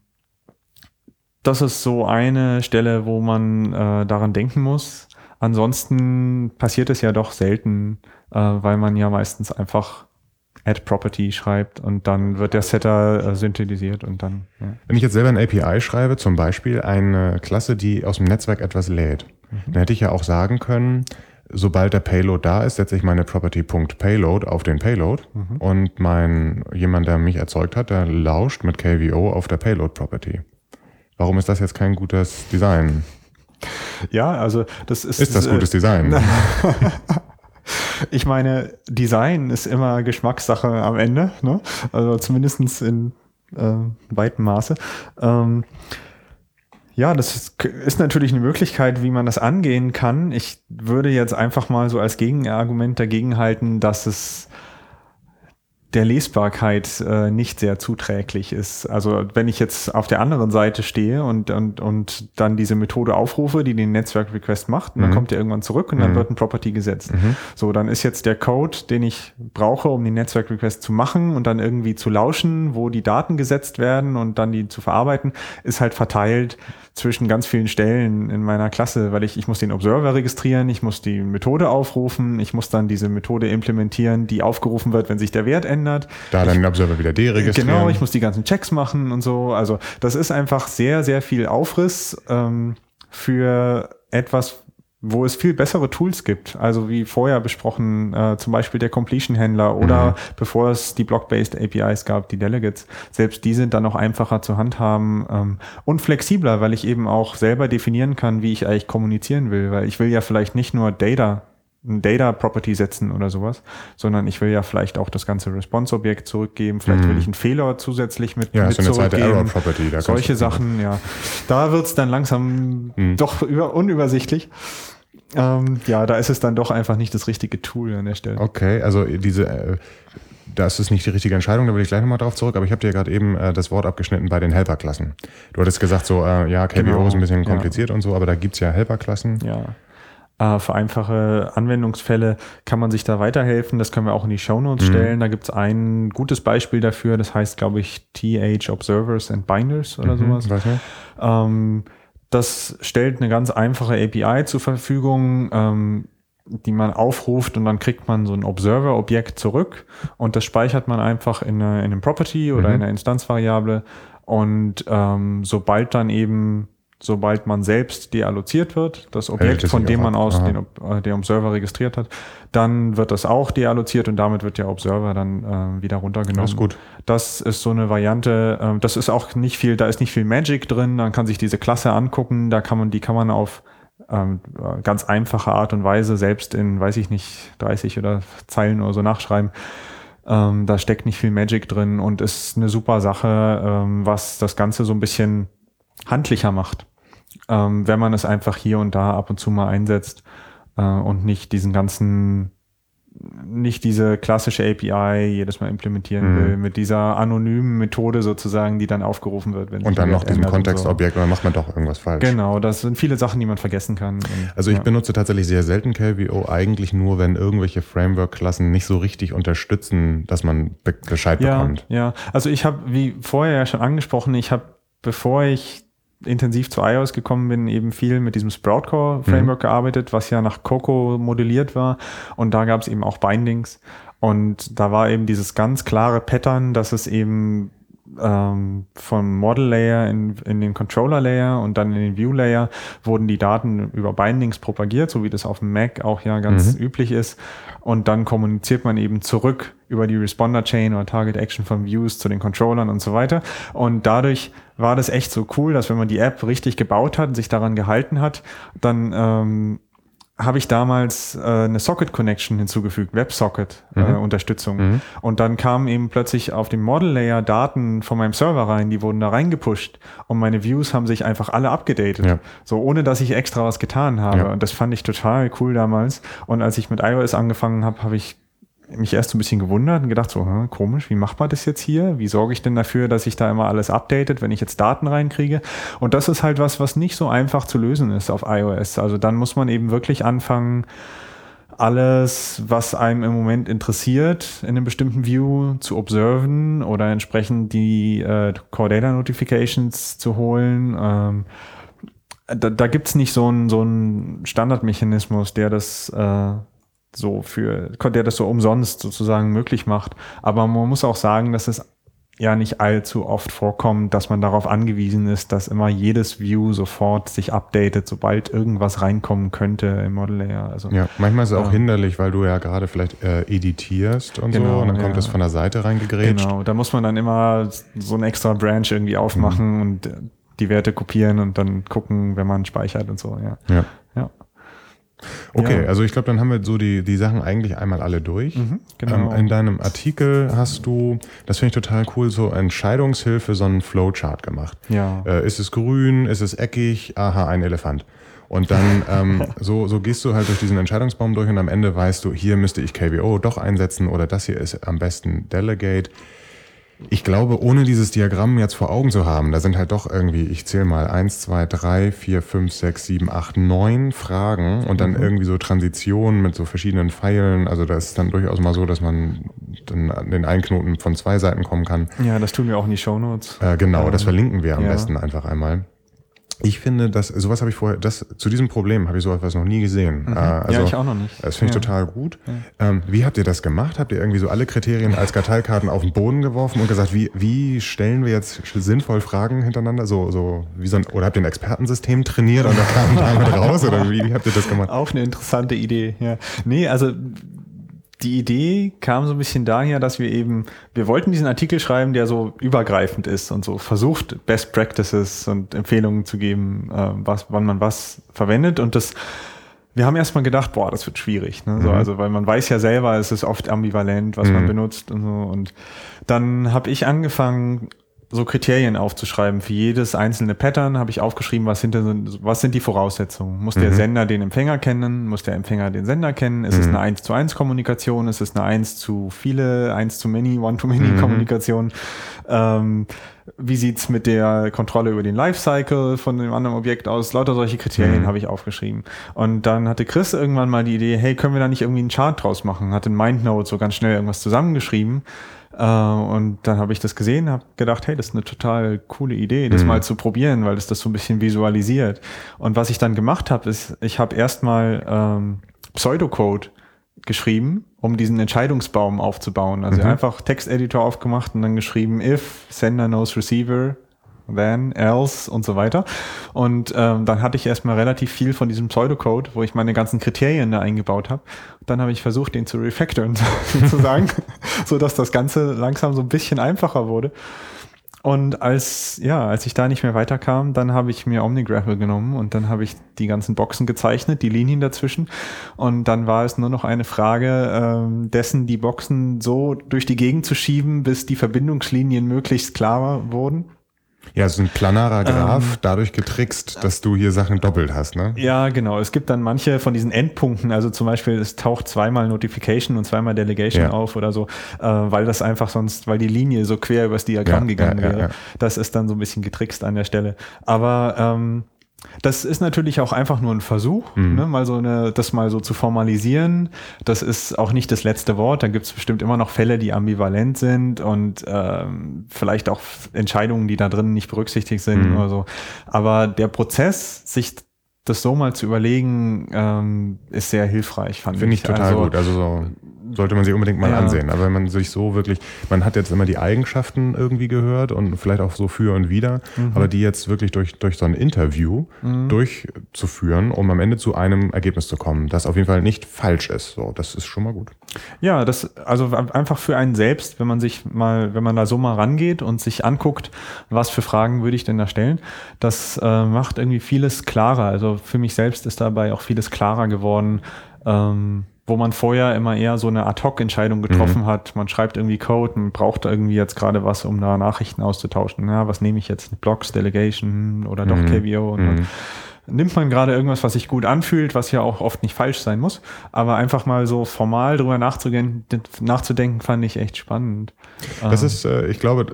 das ist so eine Stelle, wo man äh, daran denken muss. Ansonsten passiert es ja doch selten, äh, weil man ja meistens einfach Add Property schreibt und dann wird der Setter äh, synthetisiert und dann. Ja. Wenn ich jetzt selber ein API schreibe, zum Beispiel eine Klasse, die aus dem Netzwerk etwas lädt, Mhm. Dann hätte ich ja auch sagen können, sobald der Payload da ist, setze ich meine Property.payload auf den Payload mhm. und mein, jemand, der mich erzeugt hat, der lauscht mit KVO auf der Payload Property. Warum ist das jetzt kein gutes Design? Ja, also das ist. Ist das äh, gutes Design? ich meine, Design ist immer Geschmackssache am Ende, ne? Also zumindest in äh, weitem Maße. Ähm, ja, das ist, ist, natürlich eine Möglichkeit, wie man das angehen kann. Ich würde jetzt einfach mal so als Gegenargument dagegen halten, dass es der Lesbarkeit äh, nicht sehr zuträglich ist. Also wenn ich jetzt auf der anderen Seite stehe und, und, und dann diese Methode aufrufe, die den Netzwerk-Request macht, und dann mhm. kommt der irgendwann zurück und dann mhm. wird ein Property gesetzt. Mhm. So, dann ist jetzt der Code, den ich brauche, um den Netzwerk-Request zu machen und dann irgendwie zu lauschen, wo die Daten gesetzt werden und dann die zu verarbeiten, ist halt verteilt zwischen ganz vielen Stellen in meiner Klasse, weil ich, ich muss den Observer registrieren, ich muss die Methode aufrufen, ich muss dann diese Methode implementieren, die aufgerufen wird, wenn sich der Wert ändert. Da dann den Observer wieder deregistrieren. Genau, ich muss die ganzen Checks machen und so. Also das ist einfach sehr, sehr viel Aufriss ähm, für etwas, wo es viel bessere Tools gibt. Also wie vorher besprochen, äh, zum Beispiel der Completion-Händler oder mhm. bevor es die Block-based APIs gab, die Delegates. Selbst die sind dann noch einfacher zu handhaben ähm, und flexibler, weil ich eben auch selber definieren kann, wie ich eigentlich kommunizieren will. Weil ich will ja vielleicht nicht nur Data ein Data Property setzen oder sowas, sondern ich will ja vielleicht auch das ganze Response Objekt zurückgeben. Vielleicht mhm. will ich einen Fehler zusätzlich mit, ja, mit so eine zweite Error Property. Da Solche Sachen, ja. Da wird's dann langsam mhm. doch über, unübersichtlich. Ähm, ja, da ist es dann doch einfach nicht das richtige Tool an der Stelle. Okay, also diese, äh, das ist nicht die richtige Entscheidung, da will ich gleich nochmal drauf zurück, aber ich habe dir gerade eben äh, das Wort abgeschnitten bei den Helperklassen. Du hattest gesagt, so, äh, ja, KBO genau, ist ein bisschen kompliziert ja. und so, aber da gibt's ja Helperklassen. Ja. Äh, für einfache Anwendungsfälle kann man sich da weiterhelfen. Das können wir auch in die Show Notes mhm. stellen. Da gibt es ein gutes Beispiel dafür. Das heißt, glaube ich, TH Observers and Binders oder mhm, sowas. Ähm, das stellt eine ganz einfache API zur Verfügung, ähm, die man aufruft und dann kriegt man so ein Observer-Objekt zurück und das speichert man einfach in, eine, in einem Property oder mhm. in einer Instanzvariable. Und ähm, sobald dann eben sobald man selbst dealloziert wird, das Objekt, von dem man aus den, äh, den Observer registriert hat, dann wird das auch dealloziert und damit wird der Observer dann äh, wieder runtergenommen. Das ist gut. Das ist so eine Variante, äh, das ist auch nicht viel, da ist nicht viel Magic drin, man kann sich diese Klasse angucken, da kann man, die kann man auf ähm, ganz einfache Art und Weise selbst in, weiß ich nicht, 30 oder Zeilen oder so nachschreiben. Ähm, da steckt nicht viel Magic drin und ist eine super Sache, ähm, was das Ganze so ein bisschen handlicher macht, ähm, wenn man es einfach hier und da ab und zu mal einsetzt äh, und nicht diesen ganzen nicht diese klassische API jedes Mal implementieren mhm. will, mit dieser anonymen Methode sozusagen, die dann aufgerufen wird. Wenn und dann noch diesem Kontextobjekt, so. oder macht man doch irgendwas falsch. Genau, das sind viele Sachen, die man vergessen kann. Und, also ich ja. benutze tatsächlich sehr selten KVO, eigentlich nur, wenn irgendwelche Framework-Klassen nicht so richtig unterstützen, dass man Bescheid ja, bekommt. Ja, also ich habe, wie vorher ja schon angesprochen, ich habe, bevor ich intensiv zu iOS gekommen bin, eben viel mit diesem Sprout Framework mhm. gearbeitet, was ja nach Coco modelliert war. Und da gab es eben auch Bindings. Und da war eben dieses ganz klare Pattern, dass es eben ähm, vom Model Layer in, in den Controller Layer und dann in den View Layer wurden die Daten über Bindings propagiert, so wie das auf dem Mac auch ja ganz mhm. üblich ist. Und dann kommuniziert man eben zurück über die Responder Chain oder Target Action von Views zu den Controllern und so weiter. Und dadurch war das echt so cool, dass wenn man die App richtig gebaut hat und sich daran gehalten hat, dann ähm, habe ich damals äh, eine Socket Connection hinzugefügt, WebSocket-Unterstützung. Mhm. Mhm. Und dann kamen eben plötzlich auf dem Model Layer Daten von meinem Server rein, die wurden da reingepusht und meine Views haben sich einfach alle abgedatet. Ja. So ohne dass ich extra was getan habe. Ja. Und das fand ich total cool damals. Und als ich mit iOS angefangen habe, habe ich mich erst so ein bisschen gewundert und gedacht so, hm, komisch, wie macht man das jetzt hier? Wie sorge ich denn dafür, dass sich da immer alles updatet, wenn ich jetzt Daten reinkriege? Und das ist halt was, was nicht so einfach zu lösen ist auf iOS. Also dann muss man eben wirklich anfangen, alles, was einem im Moment interessiert, in einem bestimmten View zu observen oder entsprechend die äh, Core Data Notifications zu holen. Ähm, da da gibt es nicht so einen so Standardmechanismus, der das äh, so für, der das so umsonst sozusagen möglich macht. Aber man muss auch sagen, dass es ja nicht allzu oft vorkommt, dass man darauf angewiesen ist, dass immer jedes View sofort sich updatet, sobald irgendwas reinkommen könnte im Model Layer. Also, Ja, manchmal ist es auch Ja. hinderlich, weil du ja gerade vielleicht äh, editierst und so Genau, und dann kommt ja. das von der Seite reingegrätscht. Genau, da muss man dann immer so ein extra Branch irgendwie aufmachen und äh, die Werte kopieren und dann gucken, wenn man speichert und so, ja. Ja. Ja. Okay, Ja. also ich glaube, dann haben wir so die, die Sachen eigentlich einmal alle durch. genau. Ähm, in deinem Artikel hast du, das finde ich total cool, so Entscheidungshilfe, so einen Flowchart gemacht. Ja. Äh, ist es grün, ist es eckig, aha, ein Elefant. Und dann ähm, so, so gehst du halt durch diesen Entscheidungsbaum durch und am Ende weißt du, hier müsste ich KVO doch einsetzen oder das hier ist am besten Delegate. Ich glaube, ohne dieses Diagramm jetzt vor Augen zu haben, da sind halt doch irgendwie, ich zähle mal, eins, zwei, drei, vier, fünf, sechs, sieben, acht, neun Fragen und dann irgendwie so Transitionen mit so verschiedenen Pfeilen. Also da ist dann durchaus mal so, dass man dann an den einen Knoten von zwei Seiten kommen kann. ja, das tun wir auch in die Shownotes. Äh, genau, das verlinken wir am ja. besten einfach einmal. Ich finde, dass sowas habe ich vorher, das zu diesem Problem habe ich sowas noch nie gesehen. Äh, also, ja, ich auch noch nicht. Das finde ich ja. total gut. Ähm, wie habt ihr das gemacht? Habt ihr irgendwie so alle Kriterien als Karteikarten auf den Boden geworfen und gesagt, wie, wie stellen wir jetzt sinnvoll Fragen hintereinander? So, so wie so ein, oder habt ihr ein Expertensystem trainiert und da kam damit raus? Oder wie, wie habt ihr das gemacht? Auch eine interessante Idee, ja. Nee, also die Idee kam so ein bisschen daher, dass wir eben, wir wollten diesen Artikel schreiben, der so übergreifend ist und so versucht, Best Practices und Empfehlungen zu geben, äh, was, wann man was verwendet. Und das, wir haben erstmal gedacht, boah, das wird schwierig. Ne? So, Mhm. also, weil man weiß ja selber, es ist oft ambivalent, was man Mhm. benutzt und so. Und dann habe ich angefangen, so Kriterien aufzuschreiben. Für jedes einzelne Pattern habe ich aufgeschrieben, was, hinter, sind- was sind die Voraussetzungen. Muss der Mhm. Sender den Empfänger kennen? Muss der Empfänger den Sender kennen? Ist es Mhm. eine 1 zu 1 Kommunikation? Ist es eine 1 zu viele, 1 zu many, 1 to many Mhm. Kommunikation? Ähm, wie sieht's mit der Kontrolle über den Lifecycle von dem anderen Objekt aus? Lauter solche Kriterien Mhm. habe ich aufgeschrieben. Und dann hatte Chris irgendwann mal die Idee, hey, können wir da nicht irgendwie einen Chart draus machen? Hat in MindNote so ganz schnell irgendwas zusammengeschrieben. Äh, und dann habe ich das gesehen, habe gedacht, hey, das ist eine total coole Idee, das Mhm. mal zu probieren, weil es das so ein bisschen visualisiert. Und was ich dann gemacht habe, ist, ich habe erstmal ähm, Pseudocode geschrieben, um diesen Entscheidungsbaum aufzubauen. Also Mhm. einfach Texteditor aufgemacht und dann geschrieben, if sender knows receiver, then, else und so weiter. Und ähm, dann hatte ich erstmal relativ viel von diesem Pseudocode, wo ich meine ganzen Kriterien da eingebaut habe. Dann habe ich versucht, den zu refactoren, sozusagen, so dass das Ganze langsam so ein bisschen einfacher wurde. Und als, ja, als ich da nicht mehr weiterkam, dann habe ich mir OmniGraffle genommen und dann habe ich die ganzen Boxen gezeichnet, die Linien dazwischen. Und dann war es nur noch eine Frage ähm, dessen, die Boxen so durch die Gegend zu schieben, bis die Verbindungslinien möglichst klar wurden. Ja, so ein planarer Graph, Ähm, dadurch getrickst, dass du hier Sachen doppelt hast, ne? Ja, genau. Es gibt dann manche von diesen Endpunkten, also zum Beispiel, es taucht zweimal Notification und zweimal Delegation Ja. auf oder so, äh, weil das einfach sonst, weil die Linie so quer übers Diagramm Ja, gegangen ja, wäre. Das ist dann so ein bisschen getrickst an der Stelle. Aber ähm, das ist natürlich auch einfach nur ein Versuch, Mhm. ne, mal so eine, das mal so zu formalisieren. Das ist auch nicht das letzte Wort. Da gibt es bestimmt immer noch Fälle, die ambivalent sind und ähm, vielleicht auch Entscheidungen, die da drin nicht berücksichtigt sind Mhm. oder so. Aber der Prozess, sich das so mal zu überlegen, ähm, ist sehr hilfreich, fand Finde ich total also, gut. Also so, sollte man sich unbedingt mal Ja. ansehen. Aber wenn man sich so wirklich, man hat jetzt immer die Eigenschaften irgendwie gehört und vielleicht auch so für und wider, Mhm. aber die jetzt wirklich durch, durch so ein Interview durchzuführen, um am Ende zu einem Ergebnis zu kommen, das auf jeden Fall nicht falsch ist. So, das ist schon mal gut. Ja, das, also einfach für einen selbst, wenn man sich mal, wenn man da so mal rangeht und sich anguckt, was für Fragen würde ich denn da stellen, das äh, macht irgendwie vieles klarer. Also für mich selbst ist dabei auch vieles klarer geworden, ähm, wo man vorher immer eher so eine Ad-Hoc-Entscheidung getroffen hat. Man schreibt irgendwie Code, man braucht irgendwie jetzt gerade was, um da Nachrichten auszutauschen. Ja, was nehme ich jetzt? Blocks, Delegation oder doch KVO? Und dann nimmt man gerade irgendwas, was sich gut anfühlt, was ja auch oft nicht falsch sein muss. Aber einfach mal so formal drüber nachzudenken, nachzudenken fand ich echt spannend. Das ist, äh, ich glaube,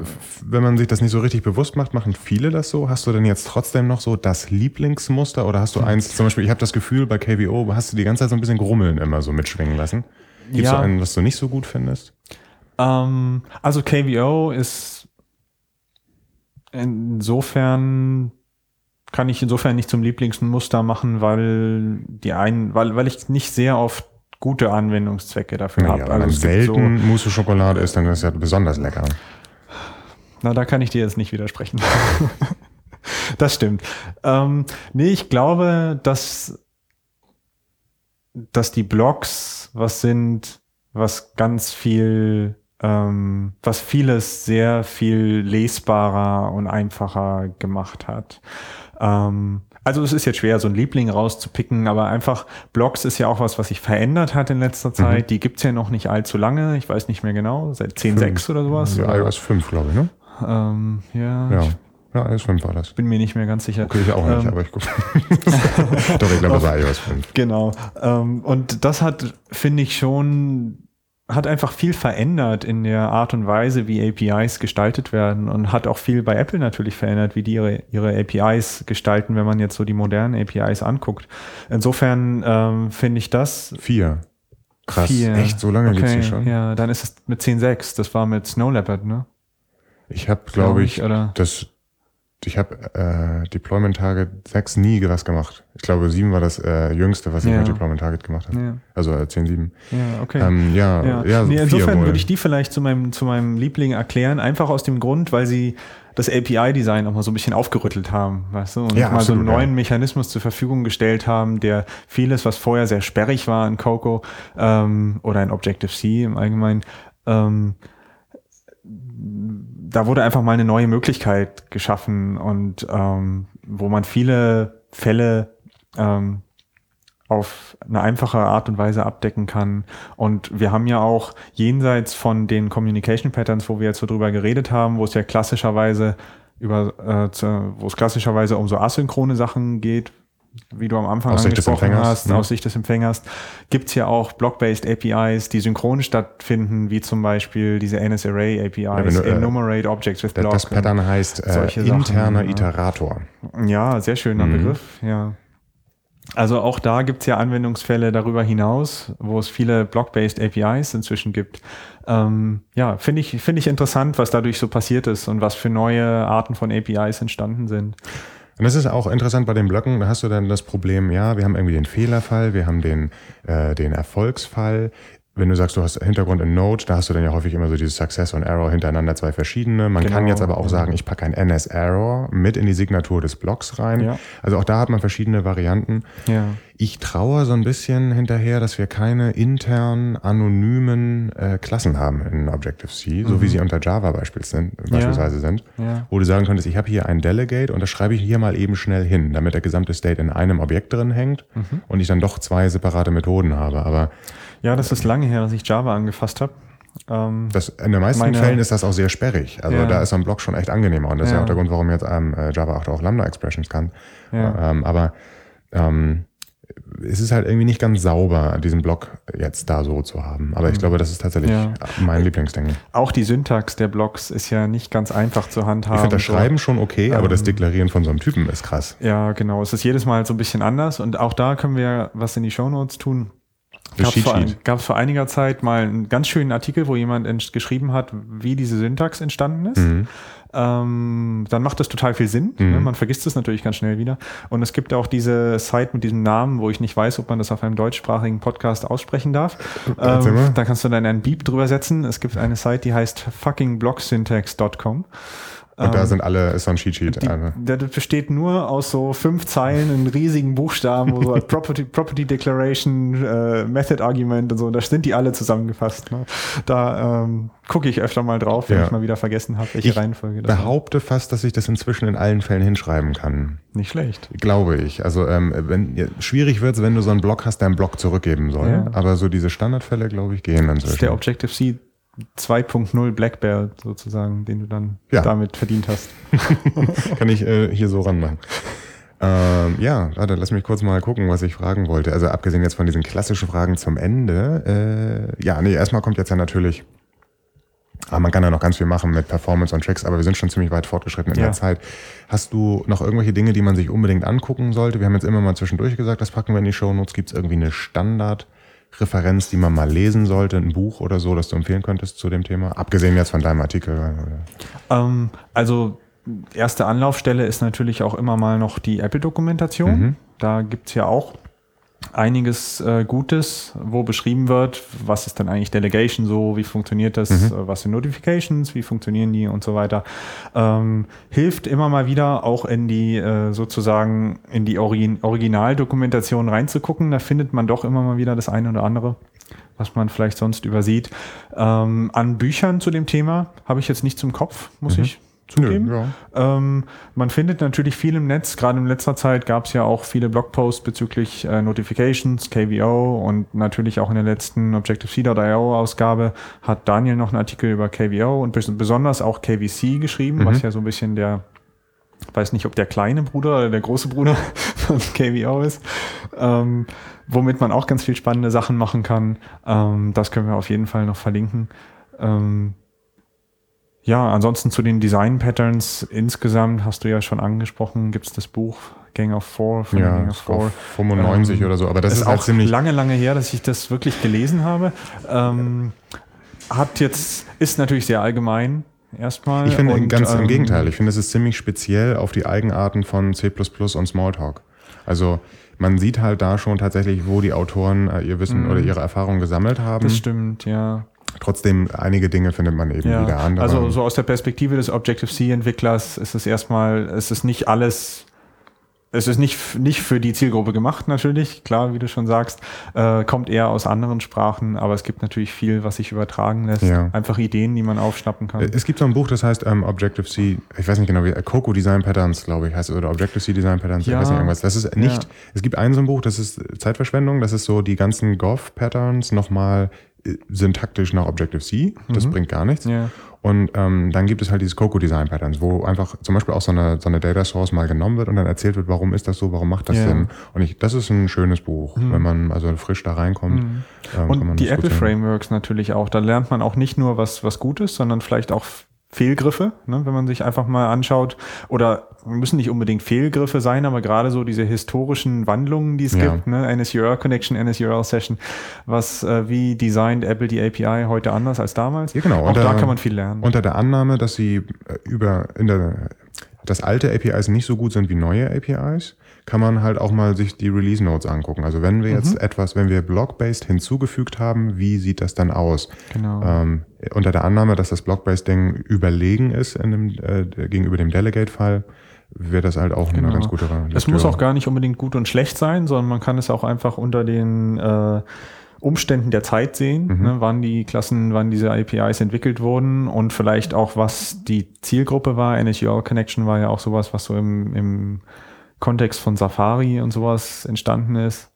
wenn man sich das nicht so richtig bewusst macht, machen viele das so. Hast du denn jetzt trotzdem noch so das Lieblingsmuster oder hast du eins, zum Beispiel, ich habe das Gefühl, bei KVO hast du die ganze Zeit so ein bisschen Grummeln immer so mitschwingen lassen. Gibt es Ja. so einen, was du nicht so gut findest? Ähm, also KVO ist insofern kann ich insofern nicht zum Lieblingsmuster machen, weil die einen, weil, weil ich nicht sehr oft gute Anwendungszwecke dafür Nee, habe. aber wenn es gibt so- selten Mousse Schokolade ist, dann ist das ja besonders lecker. Na, da kann ich dir jetzt nicht widersprechen. das stimmt. Ähm, nee, ich glaube, dass, dass die Blogs was sind, was ganz viel, ähm, was vieles sehr viel lesbarer und einfacher gemacht hat. Ähm, also es ist jetzt schwer, so ein Liebling rauszupicken, aber einfach Blogs ist ja auch was, was sich verändert hat in letzter Zeit. Die gibt's ja noch nicht allzu lange. Ich weiß nicht mehr genau, seit 10.6 oder sowas. Ja, iOS 5, glaube ich, ne? Ähm, ja, Ja. Ja, iOS 5 war das. bin mir nicht mehr ganz sicher. Okay, ich auch nicht, Ähm, aber ich gucke. Doch, ich glaube, das war iOS 5. Genau. Ähm, und das hat, finde ich schon, hat einfach viel verändert in der Art und Weise, wie APIs gestaltet werden und hat auch viel bei Apple natürlich verändert, wie die ihre, ihre APIs gestalten, wenn man jetzt so die modernen APIs anguckt. Insofern ähm, finde ich das Vier. Krass. viel. Echt, so lange gibt's okay, die schon? Ja, dann ist es mit 10.6. Das war mit Snow Leopard, ne? Ich habe, glaube ich, oder? das, ich habe äh, Deployment Target 6 nie was gemacht. Ich glaube, 7 war das äh, jüngste, was ich Ja. mit Deployment Target gemacht habe. Ja, Also äh, 10.7. ja okay. Ähm, ja, Ja, ja, nee, insofern würde ich die vielleicht zu meinem, zu meinem Liebling erklären, einfach aus dem Grund, weil sie das API-Design auch mal so ein bisschen aufgerüttelt haben, weißt du, und Ja, mal so einen absolut, ja. neuen Mechanismus zur Verfügung gestellt haben, der vieles, was vorher sehr sperrig war in Coco ähm, oder in Objective-C im Allgemeinen, ähm, da wurde einfach mal eine neue Möglichkeit geschaffen und ähm, wo man viele Fälle ähm, auf eine einfache Art und Weise abdecken kann. Und wir haben ja auch jenseits von den Communication Patterns, wo wir jetzt so drüber geredet haben, wo es ja klassischerweise über, äh, wo es klassischerweise um so asynchrone Sachen geht, wie du am Anfang Aus angesprochen Empfängers, hast, ne? aus Sicht des Empfängers, gibt's ja auch Block-based APIs, die synchron stattfinden, wie zum Beispiel diese NSArray APIs, wenn du, äh, Enumerate Objects with Block. das Pattern heißt äh, Sachen, interner ja. Iterator. Ja, sehr schöner Mhm. Begriff, ja. Also auch da gibt's ja Anwendungsfälle darüber hinaus, wo es viele Block-based APIs inzwischen gibt. Ähm, ja, finde ich, finde ich interessant, was dadurch so passiert ist und was für neue Arten von APIs entstanden sind. Und das ist auch interessant bei den Blöcken, da hast du dann das Problem, ja, wir haben irgendwie den Fehlerfall, wir haben den, äh, den Erfolgsfall. Wenn du sagst, du hast Hintergrund in Node, da hast du dann ja häufig immer so dieses Success und Error hintereinander, zwei verschiedene. Man kann Genau, jetzt aber auch ja. sagen, ich packe ein NS-Error mit in die Signatur des Blocks rein. Ja. Also auch da hat man verschiedene Varianten. Ja. Ich traue so ein bisschen hinterher, dass wir keine internen, anonymen äh, Klassen haben in Objective-C, so wie sie unter Java beispielsweise sind, beispielsweise sind Mhm. Ja. wo du sagen könntest, ich habe hier ein Delegate und das schreibe ich hier mal eben schnell hin, damit der gesamte State in einem Objekt drin hängt Mhm. und ich dann doch zwei separate Methoden habe. Aber ja, das ist lange her, dass ich Java angefasst habe. Ähm, das, in den meisten Meine- Fällen ist das auch sehr sperrig. Also Ja. da ist so ein Block schon echt angenehmer und das ist ja Ja. auch der Grund, warum jetzt ähm, äh, Java 8 auch Lambda-Expressions kann. Ja. Ähm, aber ähm, es ist halt irgendwie nicht ganz sauber, diesen Block jetzt da so zu haben. Aber ich glaube, das ist tatsächlich Mhm. Ja. mein Lieblingsding. auch die Syntax der Blocks ist ja nicht ganz einfach zu handhaben. Ich finde das. Schreiben schon okay, aber das Ähm, Deklarieren von so einem Typen ist krass. Ja, genau. Es ist jedes Mal so ein bisschen anders und auch da können wir was in die Shownotes tun. Gab es vor, vor, einiger Zeit mal einen ganz schönen Artikel, wo jemand geschrieben hat, wie diese Syntax entstanden ist. Mhm. Ähm, dann macht das total viel Sinn. Ne? Mhm. Ne? Man vergisst es natürlich ganz schnell wieder. Und es gibt auch diese Site mit diesem Namen, wo ich nicht weiß, ob man das auf einem deutschsprachigen Podcast aussprechen darf. Ähm, da kannst du dann einen Beep drüber setzen. Es gibt eine Site, die heißt fuckingblocksyntax.com. Und da ähm, sind alle, ist so ein Cheat Sheet. Die, also. Der besteht nur aus so fünf Zeilen in riesigen Buchstaben, wo so als Property, Property Declaration, äh, Method Argument und so, da sind die alle zusammengefasst. Ne? Da ähm, gucke ich öfter mal drauf, wenn ja. ich mal wieder vergessen habe, welche ich Reihenfolge das behaupte war. fast, dass ich das inzwischen in allen Fällen hinschreiben kann. Nicht schlecht. Glaube ich. Also ähm, wenn ja, schwierig wird es, wenn du so einen Block hast, der einen Block zurückgeben soll. Ja. Aber so diese Standardfälle, glaube ich, gehen inzwischen. Das ist der Objective-C 2.0 Black Belt sozusagen, den du dann ja. damit verdient hast. Kann ich äh, hier so ranmachen. Ähm, ja, warte, lass mich kurz mal gucken, was ich fragen wollte. Also abgesehen jetzt von diesen klassischen Fragen zum Ende. Äh, ja, nee, erstmal kommt jetzt ja natürlich, aber ah, man kann ja noch ganz viel machen mit Performance und Tracks, aber wir sind schon ziemlich weit fortgeschritten in ja. der Zeit. Hast du noch irgendwelche Dinge, die man sich unbedingt angucken sollte? Wir haben jetzt immer mal zwischendurch gesagt, das packen wir in die Show Notes. Gibt es irgendwie eine Standard- Referenz, die man mal lesen sollte, ein Buch oder so, das du empfehlen könntest zu dem Thema? Abgesehen jetzt von deinem Artikel. Ähm, also erste Anlaufstelle ist natürlich auch immer mal noch die Apple-Dokumentation. Mhm. Da gibt es ja auch einiges äh, Gutes, wo beschrieben wird, was ist denn eigentlich Delegation so, wie funktioniert das, mhm. äh, was sind Notifications, wie funktionieren die und so weiter. Ähm, hilft immer mal wieder auch in die äh, sozusagen in die Origin Originaldokumentation reinzugucken. Da findet man doch immer mal wieder das eine oder andere was man vielleicht sonst übersieht. Ähm, an Büchern zu dem Thema habe ich jetzt nicht zum Kopf, muss mhm. ich zugeben. Nö, ja. ähm, man findet natürlich viel im Netz. Gerade in letzter Zeit gab es ja auch viele Blogposts bezüglich äh, Notifications, KVO und natürlich auch in der letzten Objective-C.io Ausgabe hat Daniel noch einen Artikel über KVO und besonders auch KVC geschrieben, mhm. was ja so ein bisschen der weiß nicht, ob der kleine Bruder oder der große Bruder von KVO ist, ähm, womit man auch ganz viel spannende Sachen machen kann. Ähm, das können wir auf jeden Fall noch verlinken. Ähm, ja, ansonsten zu den Design Patterns insgesamt hast du ja schon angesprochen, gibt es das Buch Gang of Four von ja, Gang of Four. 95 ähm, oder so, aber das ist, ist halt auch ziemlich lange, lange her, dass ich das wirklich gelesen habe. Ähm, hat jetzt, ist natürlich sehr allgemein erstmal. Ich finde und, ganz ähm, im Gegenteil, ich finde, es ist ziemlich speziell auf die Eigenarten von C und Smalltalk. Also man sieht halt da schon tatsächlich, wo die Autoren äh, ihr Wissen mm. oder ihre Erfahrungen gesammelt haben. Das stimmt, ja. Trotzdem, einige Dinge findet man eben ja. wieder andere. Also so aus der Perspektive des Objective-C-Entwicklers ist es erstmal, es ist nicht alles, es ist nicht, nicht für die Zielgruppe gemacht natürlich, klar, wie du schon sagst, äh, kommt eher aus anderen Sprachen, aber es gibt natürlich viel, was sich übertragen lässt. Ja. Einfach Ideen, die man aufschnappen kann. Es gibt so ein Buch, das heißt ähm, Objective-C, ich weiß nicht genau wie, äh, Coco Design Patterns, glaube ich, heißt es, oder Objective-C Design Patterns, ja. ich weiß nicht irgendwas. Das ist nicht, ja. es gibt ein so ein Buch, das ist Zeitverschwendung, das ist so die ganzen Gov-Patterns nochmal syntaktisch nach Objective-C. Das mhm. bringt gar nichts. Ja. Und ähm, dann gibt es halt dieses Coco Design Patterns, wo einfach zum Beispiel auch so eine, so eine Data Source mal genommen wird und dann erzählt wird, warum ist das so, warum macht das ja. Sinn. Und ich, das ist ein schönes Buch, mhm. wenn man also frisch da reinkommt. Mhm. Ähm, und die Apple Frameworks natürlich auch. Da lernt man auch nicht nur was, was Gutes, sondern vielleicht auch Fehlgriffe, ne, wenn man sich einfach mal anschaut. Oder müssen nicht unbedingt Fehlgriffe sein, aber gerade so diese historischen Wandlungen, die es ja. gibt, ne, NSURL Connection, NSURL Session, was äh, wie designt Apple die API heute anders als damals. Ja, genau. Auch unter, da kann man viel lernen. Unter der Annahme, dass sie äh, über in der dass alte APIs nicht so gut sind wie neue APIs, kann man halt auch mal sich die Release Notes angucken. Also wenn wir mhm. jetzt etwas, wenn wir Block-based hinzugefügt haben, wie sieht das dann aus? Genau. Ähm, unter der Annahme, dass das Block-based-Ding überlegen ist dem, äh, gegenüber dem Delegate-Fall, wäre das halt auch genau. eine ganz gute Lektüre. Es muss auch gar nicht unbedingt gut und schlecht sein, sondern man kann es auch einfach unter den äh, Umständen der Zeit sehen, mhm. ne, wann die Klassen, wann diese APIs entwickelt wurden und vielleicht auch, was die Zielgruppe war. NSUL Connection war ja auch sowas, was so im, im Kontext von Safari und sowas entstanden ist,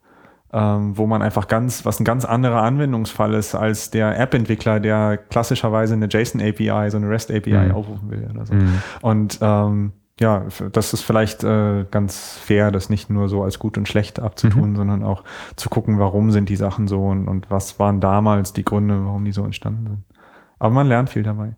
ähm, wo man einfach ganz, was ein ganz anderer Anwendungsfall ist als der App-Entwickler, der klassischerweise eine JSON-API, so eine REST-API mhm. aufrufen will oder so. Mhm. Und ähm, ja, das ist vielleicht äh, ganz fair, das nicht nur so als gut und schlecht abzutun, mhm. sondern auch zu gucken, warum sind die Sachen so und, und was waren damals die Gründe, warum die so entstanden sind. Aber man lernt viel dabei.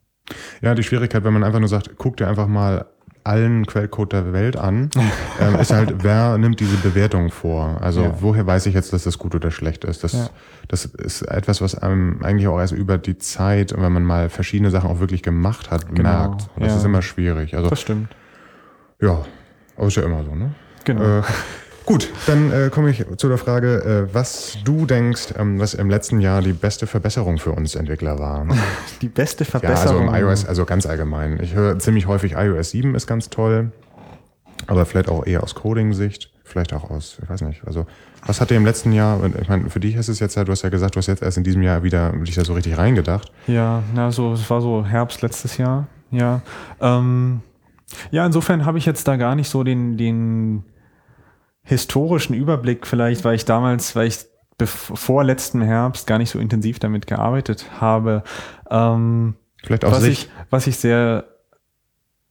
Ja, die Schwierigkeit, wenn man einfach nur sagt, guck dir einfach mal allen Quellcode der Welt an, ähm, ist halt, wer nimmt diese Bewertung vor? Also Ja. woher weiß ich jetzt, dass das gut oder schlecht ist? Das, Ja. das ist etwas, was einem eigentlich auch erst über die Zeit, wenn man mal verschiedene Sachen auch wirklich gemacht hat, Genau, merkt. Das ja. ist immer schwierig. Also Das stimmt. ja, aber ist ja immer so, ne? Genau. Äh, gut, dann äh, komme ich zu der Frage, äh, was du denkst, ähm, was im letzten Jahr die beste Verbesserung für uns Entwickler war. Die beste Ja, also Verbesserung. im iOS, also ganz allgemein. Ich höre ziemlich häufig iOS 7 ist ganz toll, aber vielleicht auch eher aus Coding-Sicht, vielleicht auch aus, ich weiß nicht, also was hat dir im letzten Jahr, ich meine, für dich ist es jetzt ja, du hast ja gesagt, du hast jetzt erst in diesem Jahr wieder dich da so richtig reingedacht. Ja, na, so, es war so Herbst letztes Jahr. Ja. Ähm, ja, insofern habe ich jetzt da gar nicht so den, den historischen Überblick, vielleicht, weil ich damals, weil ich vor letztem Herbst gar nicht so intensiv damit gearbeitet habe. Ähm, Vielleicht aus was Sicht. ich, was ich sehr,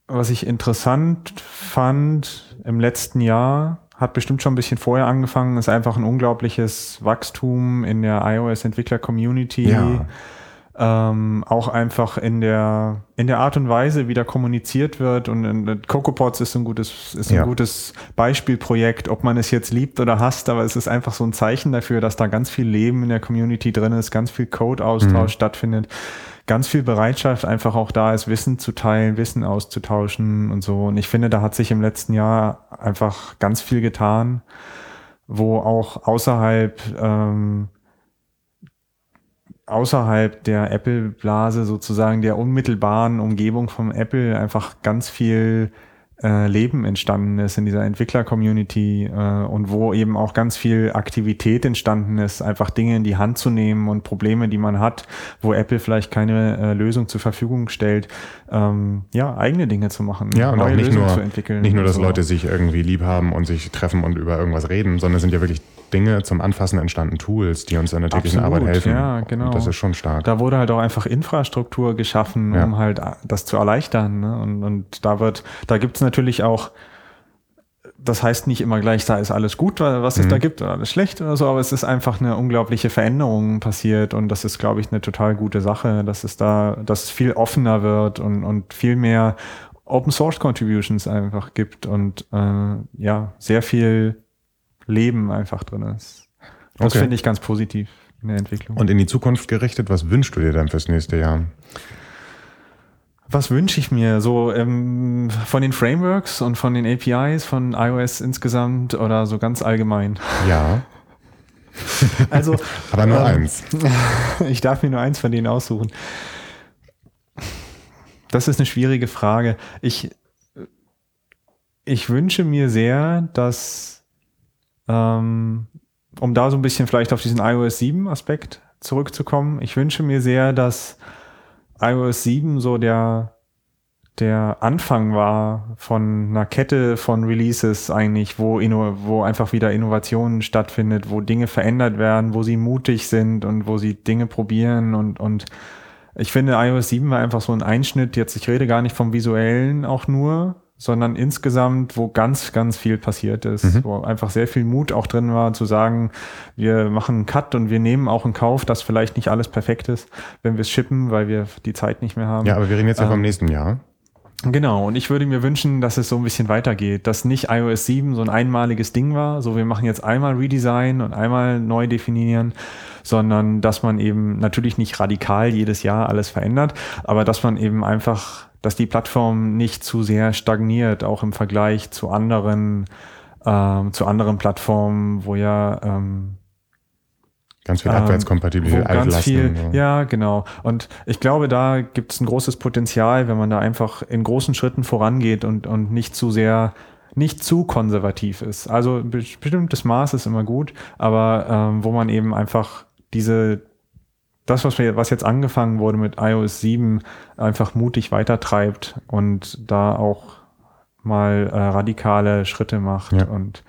was ich interessant fand im letzten Jahr, hat bestimmt schon ein bisschen vorher angefangen, ist einfach ein unglaubliches Wachstum in der iOS-Entwickler-Community. Ja. Ähm, auch einfach in der, in der Art und Weise, wie da kommuniziert wird. Und, und CocoaPods ist ein gutes, ist ein Ja. gutes Beispielprojekt, ob man es jetzt liebt oder hasst, aber es ist einfach so ein Zeichen dafür, dass da ganz viel Leben in der Community drin ist, ganz viel Code-Austausch stattfindet, ganz viel Bereitschaft einfach auch da ist, Wissen zu teilen, Wissen auszutauschen und so. Und ich finde, da hat sich im letzten Jahr einfach ganz viel getan, wo auch außerhalb ähm, außerhalb der Apple-Blase sozusagen der unmittelbaren Umgebung vom Apple einfach ganz viel äh, Leben entstanden ist in dieser Entwickler-Community äh, und wo eben auch ganz viel Aktivität entstanden ist, einfach Dinge in die Hand zu nehmen und Probleme, die man hat, wo Apple vielleicht keine äh, Lösung zur Verfügung stellt, ähm, ja, eigene Dinge zu machen, Ja, und auch nicht Lösungen nur, zu entwickeln. nicht nur, dass so. Leute sich irgendwie lieb haben und sich treffen und über irgendwas reden, sondern es sind ja wirklich Dinge zum Anfassen entstanden, Tools, die uns in der täglichen Absolut, Arbeit helfen. ja, genau. Und das ist schon stark. Da wurde halt auch einfach Infrastruktur geschaffen, Ja. um halt das zu erleichtern. Ne? Und, und da wird, da gibt's natürlich auch, das heißt nicht immer gleich, da ist alles gut, was es Mhm. da gibt, oder alles schlecht oder so, aber es ist einfach eine unglaubliche Veränderung passiert und das ist, glaube ich, eine total gute Sache, dass es da, dass es viel offener wird und, und viel mehr Open Source Contributions einfach gibt und äh, ja, sehr viel Leben einfach drin ist. Das Okay. finde ich ganz positiv in der Entwicklung. Und in die Zukunft gerichtet, was wünschst du dir denn fürs nächste Jahr? Was wünsche ich mir? So ähm, von den Frameworks und von den APIs von iOS insgesamt oder so ganz allgemein? Ja, Also, aber nur Ähm, eins. ich darf mir nur eins von denen aussuchen. Das ist eine schwierige Frage. Ich, ich wünsche mir sehr, dass, ähm, um da so ein bisschen vielleicht auf diesen iOS 7 Aspekt zurückzukommen, ich wünsche mir sehr, dass iOS 7 so der, der Anfang war von einer Kette von Releases eigentlich, wo, wo einfach wieder Innovationen stattfindet, wo Dinge verändert werden, wo sie mutig sind und wo sie Dinge probieren und, und ich finde iOS 7 war einfach so ein Einschnitt, jetzt ich rede gar nicht vom visuellen auch nur, sondern insgesamt, wo ganz, ganz viel passiert ist, wo einfach sehr viel Mut auch drin war, zu sagen, wir machen einen Cut und wir nehmen auch in Kauf, dass vielleicht nicht alles perfekt ist, wenn wir es shippen, weil wir die Zeit nicht mehr haben. Ja, aber wir reden jetzt ja vom Ähm, nächsten Jahr. Genau, und ich würde mir wünschen, dass es so ein bisschen weitergeht, dass nicht iOS 7 so ein einmaliges Ding war, so wir machen jetzt einmal Redesign und einmal neu definieren, sondern dass man eben natürlich nicht radikal jedes Jahr alles verändert, aber dass man eben einfach, dass die Plattform nicht zu sehr stagniert, auch im Vergleich zu anderen, ähm, zu anderen Plattformen, wo ja ähm, Ganz viel ähm, Abwärtskompatibilität, wo ganz viel, so. ja, genau. Und ich glaube, da gibt es ein großes Potenzial, wenn man da einfach in großen Schritten vorangeht und, und nicht zu sehr, nicht zu konservativ ist. Also bestimmtes Maß ist immer gut, aber ähm, wo man eben einfach diese, das, was, wir, was jetzt angefangen wurde mit iOS 7, einfach mutig weitertreibt und da auch mal äh, radikale Schritte macht Ja. und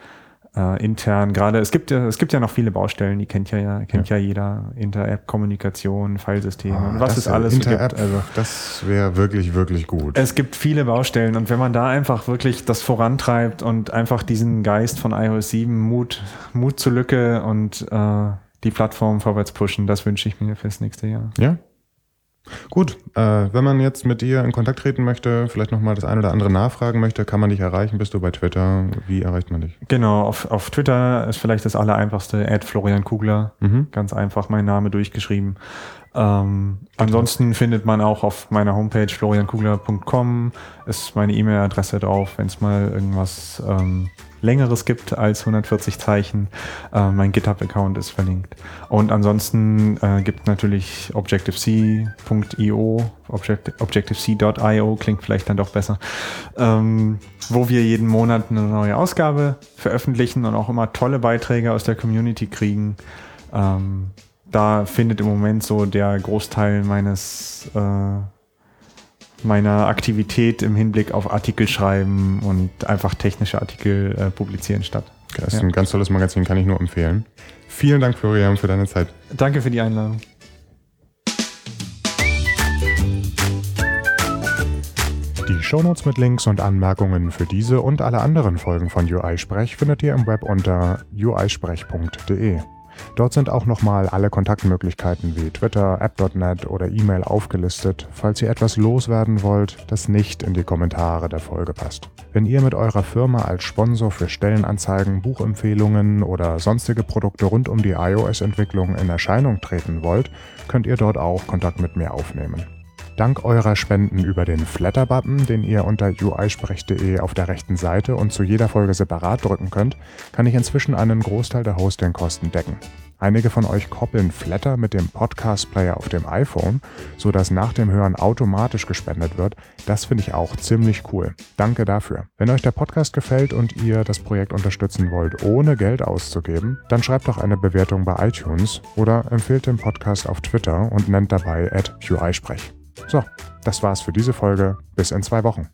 äh, intern gerade es gibt ja es gibt ja noch viele Baustellen die kennt ja, ja kennt ja, jeder Inter-App Kommunikation Filesysteme Ah, und was es ja, alles Inter-App, gibt also das wäre wirklich, wirklich gut. es gibt viele Baustellen und wenn man da einfach wirklich das vorantreibt und einfach diesen Geist von iOS 7 Mut Mut zur Lücke und äh, die Plattform vorwärts pushen das wünsche ich mir fürs nächste Jahr ja? Gut, äh, wenn man jetzt mit dir in Kontakt treten möchte, vielleicht nochmal das eine oder andere nachfragen möchte, kann man dich erreichen? Bist du bei Twitter? Wie erreicht man dich? Genau, auf, auf Twitter ist vielleicht das Allereinfachste, Ad Florian Kugler. Mhm. Ganz einfach mein Name durchgeschrieben. Ähm, ansonsten findet man auch auf meiner Homepage floriankugler.com ist meine E-Mail-Adresse drauf, wenn es mal irgendwas ähm, längeres gibt als 140 Zeichen. Äh, mein GitHub-Account ist verlinkt. Und ansonsten äh, gibt natürlich Objective-C.io, Objective-C.io klingt vielleicht dann doch besser, ähm, wo wir jeden Monat eine neue Ausgabe veröffentlichen und auch immer tolle Beiträge aus der Community kriegen. Ähm, da findet im Moment so der Großteil meines äh, meiner Aktivität im Hinblick auf Artikel schreiben und einfach technische Artikel äh, publizieren statt. Das ist ja. ein ganz tolles Magazin, kann ich nur empfehlen. Vielen Dank, Florian, für deine Zeit. Danke für die Einladung. Die Shownotes mit Links und Anmerkungen für diese und alle anderen Folgen von UI Sprech findet ihr im Web unter uisprech.de. Dort sind auch nochmal alle Kontaktmöglichkeiten wie Twitter, App.net oder E-Mail aufgelistet, falls ihr etwas loswerden wollt, das nicht in die Kommentare der Folge passt. Wenn ihr mit eurer Firma als Sponsor für Stellenanzeigen, Buchempfehlungen oder sonstige Produkte rund um die iOS-Entwicklung in Erscheinung treten wollt, könnt ihr dort auch Kontakt mit mir aufnehmen. Dank eurer Spenden über den Flatter-Button, den ihr unter uisprech.de auf der rechten Seite und zu jeder Folge separat drücken könnt, kann ich inzwischen einen Großteil der Hostingkosten decken. Einige von euch koppeln Flatter mit dem Podcast-Player auf dem iPhone, sodass nach dem Hören automatisch gespendet wird. Das finde ich auch ziemlich cool. Danke dafür. Wenn euch der Podcast gefällt und ihr das Projekt unterstützen wollt, ohne Geld auszugeben, dann schreibt doch eine Bewertung bei iTunes oder empfehlt den Podcast auf Twitter und nennt dabei at UIsprech. So, das war's für diese Folge. Bis in zwei Wochen.